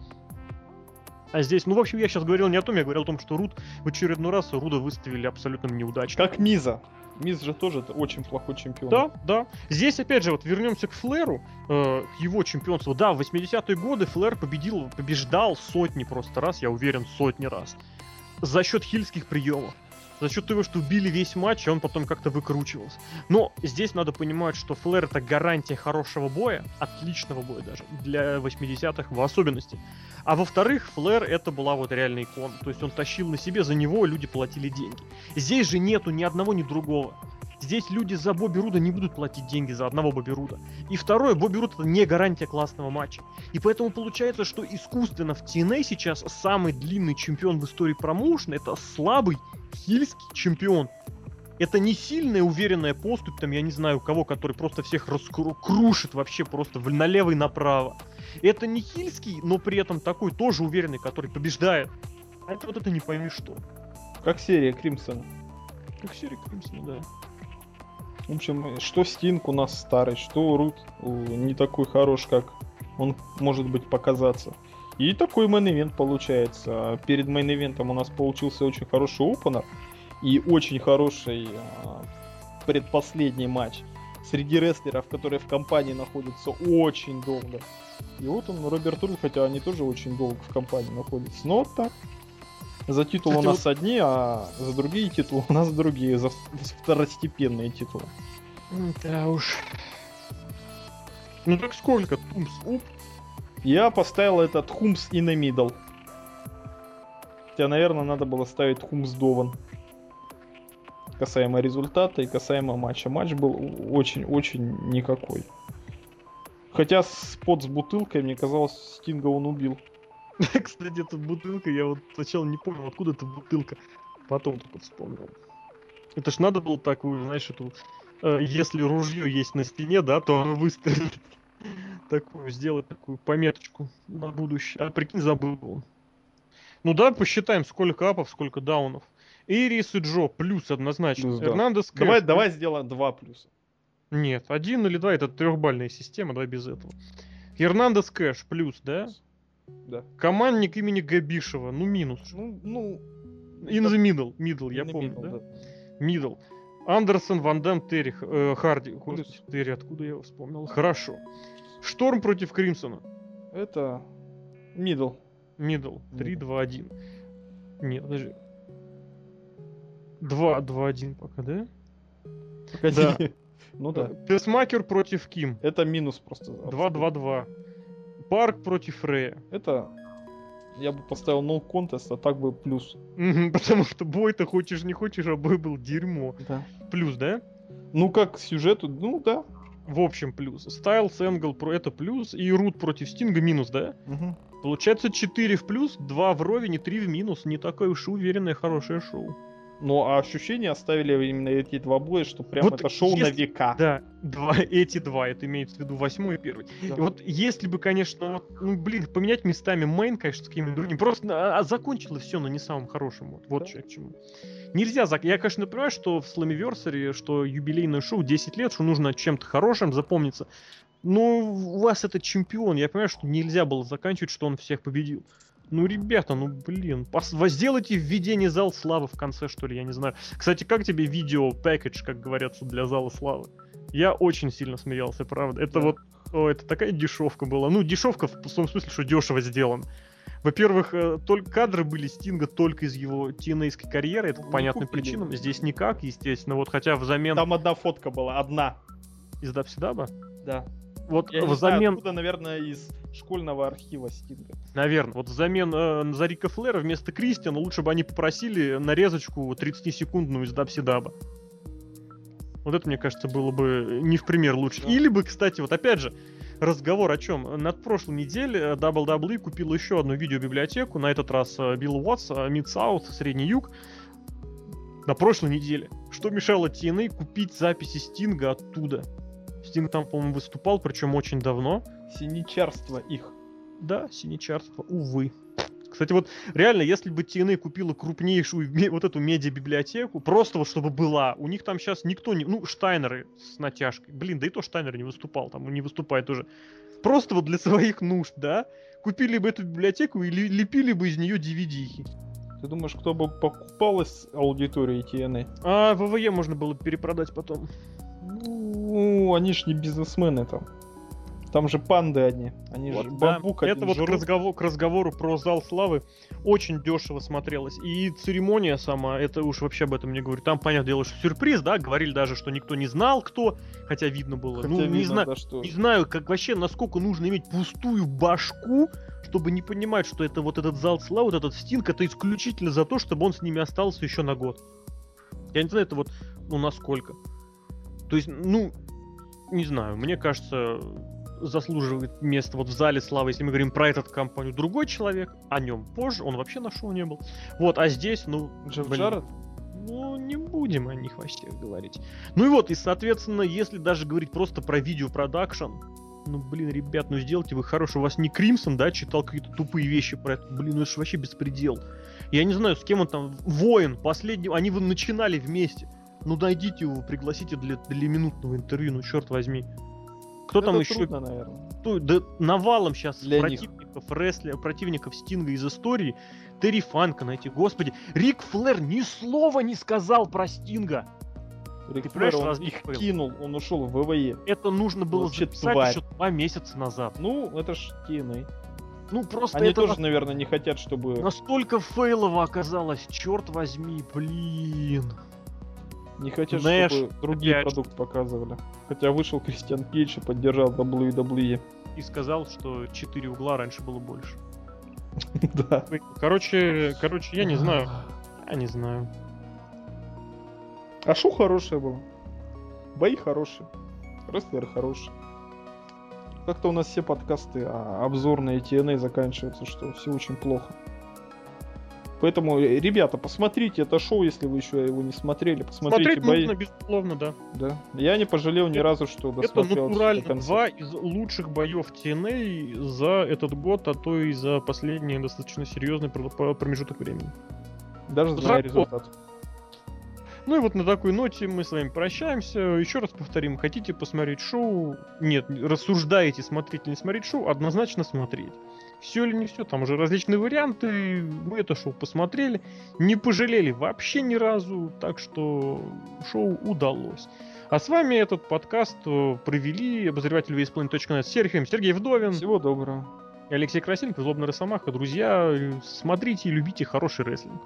А здесь, ну, в общем, я сейчас говорил не о том, я говорил о том, что Руд в очередной раз Руда выставили абсолютным неудачником. Как Миза. Миз же тоже очень плохой чемпион. Да, да. Здесь, опять же, вот вернемся к Флэру, э, к его чемпионству. Да, в 80-е годы Флэр победил, побеждал сотни просто раз, я уверен, сотни раз. За счет хильских приемов. За счет того, что убили весь матч, и он потом как-то выкручивался. Но здесь надо понимать, что Флэр это гарантия хорошего боя, отличного боя даже, для 80-х в особенности. А во-вторых, Флэр это была вот реальная икона. То есть он тащил на себе, за него люди платили деньги. Здесь же нету ни одного, ни другого. Здесь люди за Бобби Руда не будут платить деньги за одного Бобби Руда. И второе, Бобби Руд это не гарантия классного матча. И поэтому получается, что искусственно в TNA сейчас самый длинный чемпион в истории промоушена это слабый хильский чемпион. Это не сильная уверенная поступь, там, я не знаю, у кого, который просто всех раскрушит вообще просто налево и направо. Это не хильский, но при этом такой тоже уверенный, который побеждает. А это вот это не пойми что. Как серия Кримсона. Как Сирик Кримсон, да. В общем, что Стинг у нас старый, что Рут э, не такой хорош, как он может быть показаться. И такой main event получается. Перед main event ом у нас получился очень хороший opener и очень хороший а, предпоследний матч среди рестлеров, которые в компании находятся очень долго. И вот он, Роберт Руд, хотя они тоже очень долго в компании находятся. Но вот так. За титул Кстати, у нас одни, а за другие титулы у нас другие, за второстепенные титулы. Да уж. Ну так сколько? Тумс, уп. Я поставил этот Хумс и на мидл. Хотя, наверное, надо было ставить Хумс Дован. Касаемо результата и касаемо матча. Матч был очень-очень никакой. Хотя спот с бутылкой, мне казалось, Стинга он убил. Кстати, эта бутылка, я вот сначала не понял, откуда эта бутылка. Потом только вспомнил. Это ж надо было такую, знаешь, эту... э, если ружье есть на стене, да, то оно выстрелит. Такую, сделать такую пометочку на будущее. А прикинь, забыл. Ну да, посчитаем, сколько апов, сколько даунов. Эрис и Джо плюс однозначно. Плюс, да. Эрнандес Кэш Давай, плюс. давай сделаем два плюса. Нет, один или два, это трехбальная система, давай без этого. Хернандес Кэш плюс, да? Да. Командник имени Габишева, ну минус. Ну, ну, In the middle, middle, я помню, middle, да? Middle. Андерсон, Ван Дам, Терри, э, Харди. Господи. Терри, откуда я его вспомнил? Хорошо. Шторм против Кримсона. Это. Мидл. 3, Middle. 2, 1. Нет, подожди. 2, 2, 1 пока, да? Погоди. Ну да. Песмакер против Ким. Это минус просто. 2, 2, 2. Парк против Рея. Это я бы поставил no contest, а так бы плюс. Потому что бой-то хочешь не хочешь, а бой был дерьмо. Да. Плюс, да? Ну как к сюжету, ну да. В общем, плюс. Стайлс, Энгл про это плюс. И Руд против Стинга минус, да? Мгм. Получается 4 в плюс, 2 вровень и 3 в минус. Не такое уж уверенное хорошее шоу. Ну а ощущения оставили именно эти два боя, что прям Вот это шоу на если- века. Да, два, эти два, это имеется в виду восьмой и первый. Да. И вот если бы, конечно, вот, ну, блин, поменять местами main, конечно, с каким-нибудь другим, просто а, а, закончилось все, но не самым хорошим. Вот, вот Да. что к чему. Нельзя, зак- я, конечно, понимаю, что в Slammiversary, что юбилейное шоу 10 лет, что нужно чем-то хорошим запомниться. Но у вас это чемпион, я понимаю, что нельзя было заканчивать, что он всех победил. Ну, ребята, ну, блин, пос- сделайте введение зал славы в конце, что ли, я не знаю. Кстати, как тебе видео пэкэдж, как говорят, для зала славы? Я очень сильно смеялся, правда. Это Да. вот, о, это такая дешевка была. Ну, дешевка в том смысле, что дешево сделан. Во-первых, э, только кадры были Стинга только из его tna карьеры, это по Ну, понятным купили. причинам. Здесь никак, естественно. Вот хотя взамен Там одна фотка была, одна. из Дабсидаба. Да. Вот Я не знаю, взамен, откуда, наверное, из школьного архива Стинга. наверное, вот взамен э, за Рика Флера вместо Кристиана лучше бы они попросили нарезочку 30-секундную из Дабсидаба. Вот это, мне кажется, было бы не в пример лучше. Да. Или бы, кстати, вот опять же, разговор о чем? На прошлой неделе э, WWE купил еще одну видеобиблиотеку, на этот раз э, Билл Уотс, Mid South, Средний Юг. На прошлой неделе. Что мешало TNA купить записи Стинга оттуда? Стинг там, по-моему, выступал, причем очень давно. Синичарство их. Да, синечарство, увы. Кстати, вот реально, если бы TNA купила крупнейшую вот эту медиабиблиотеку, просто вот чтобы была, у них там сейчас никто не... Ну, Штайнеры с натяжкой. Блин, да и то Штайнер не выступал, там не выступает уже. Просто вот для своих нужд, да? Купили бы эту библиотеку и ли- лепили бы из нее DVD-хи. Ты думаешь, кто бы покупалась аудиторией TNA? А ВВЕ можно было бы перепродать потом. Ну, они ж не бизнесмены там. Там же панды одни. Они же Вот, да. бамбук Это один вот к, жрут. разговор- к разговору про зал славы очень дешево смотрелось. И церемония сама, это уж вообще об этом не говорю. Там, понятное дело, что сюрприз, да, говорили даже, что никто не знал, кто, хотя видно было. Хотя ну, не видно, знаю, да, что... не знаю, как вообще, насколько нужно иметь пустую башку, чтобы не понимать, что это вот этот зал славы, вот этот стинг, это исключительно за то, чтобы он с ними остался еще на год. Я не знаю, это вот, ну, насколько. То есть, ну, не знаю, мне кажется, заслуживает места вот в зале славы, если мы говорим про этот компанию. Другой человек, о нем позже, он вообще на шоу не был. Вот, а здесь, ну, Джефф блин, Джаред? ну, не будем о них вообще говорить. Ну и вот, и, соответственно, если даже говорить просто про видеопродакшн, ну, блин, ребят, ну сделайте вы хороший. У вас не Кримсон, да, читал какие-то тупые вещи про это. Блин, ну это же вообще беспредел. Я не знаю, с кем он там... Воин, последний... Они вы начинали вместе. Ну, найдите его, пригласите для, для минутного интервью, ну, черт возьми. Кто там Это еще? трудно, наверное. Ну, да навалом сейчас Для противников рестлера, противников Стинга из истории. Терри Фанка найти, господи. Рик Флэр ни слова не сказал про Стинга. Рик Флэр, он их был? кинул, он ушел в ВВЕ. Это нужно было Вообще записать тварь. еще два месяца назад. Ну, это ж TNA. Ну, просто Они это тоже, нас- наверное, не хотят, чтобы... настолько фейлово оказалось, черт возьми, блин. Не хотят, Нэш, чтобы другие опять же. продукты показывали. Хотя вышел Кристиан Кейдж и поддержал WWE. И сказал, что 4 угла раньше было больше. Да. Короче, короче, я не знаю. Я не знаю. А шоу хорошее было. Бои хорошие. Рестлеры хорошие. Как-то у нас все подкасты а, обзорные TNA заканчиваются, что все очень плохо. Поэтому, э, ребята, посмотрите это шоу, если вы еще его не смотрели. Посмотрите Смотреть бои. нужно, безусловно, да. Да. Я не пожалел ни Это- разу, что Это досмотрел до натурально конца. два из лучших боев TNA за этот год, а то и за последний достаточно серьезный пр- пр- промежуток времени. Даже зная результат. Ну и вот на такой ноте мы с вами прощаемся. Еще раз повторим, хотите посмотреть шоу? Нет, рассуждаете, смотреть или не смотреть шоу, однозначно смотреть. Все или не все, там уже различные варианты. Мы это шоу посмотрели, не пожалели вообще ни разу, так что шоу удалось. А с вами этот подкаст э, провели обозреватель VSPlanet.net Сергей, Сергей Вдовин. Всего доброго. Алексей Красильников, Злобный Росомаха. Друзья, смотрите и любите хороший рестлинг.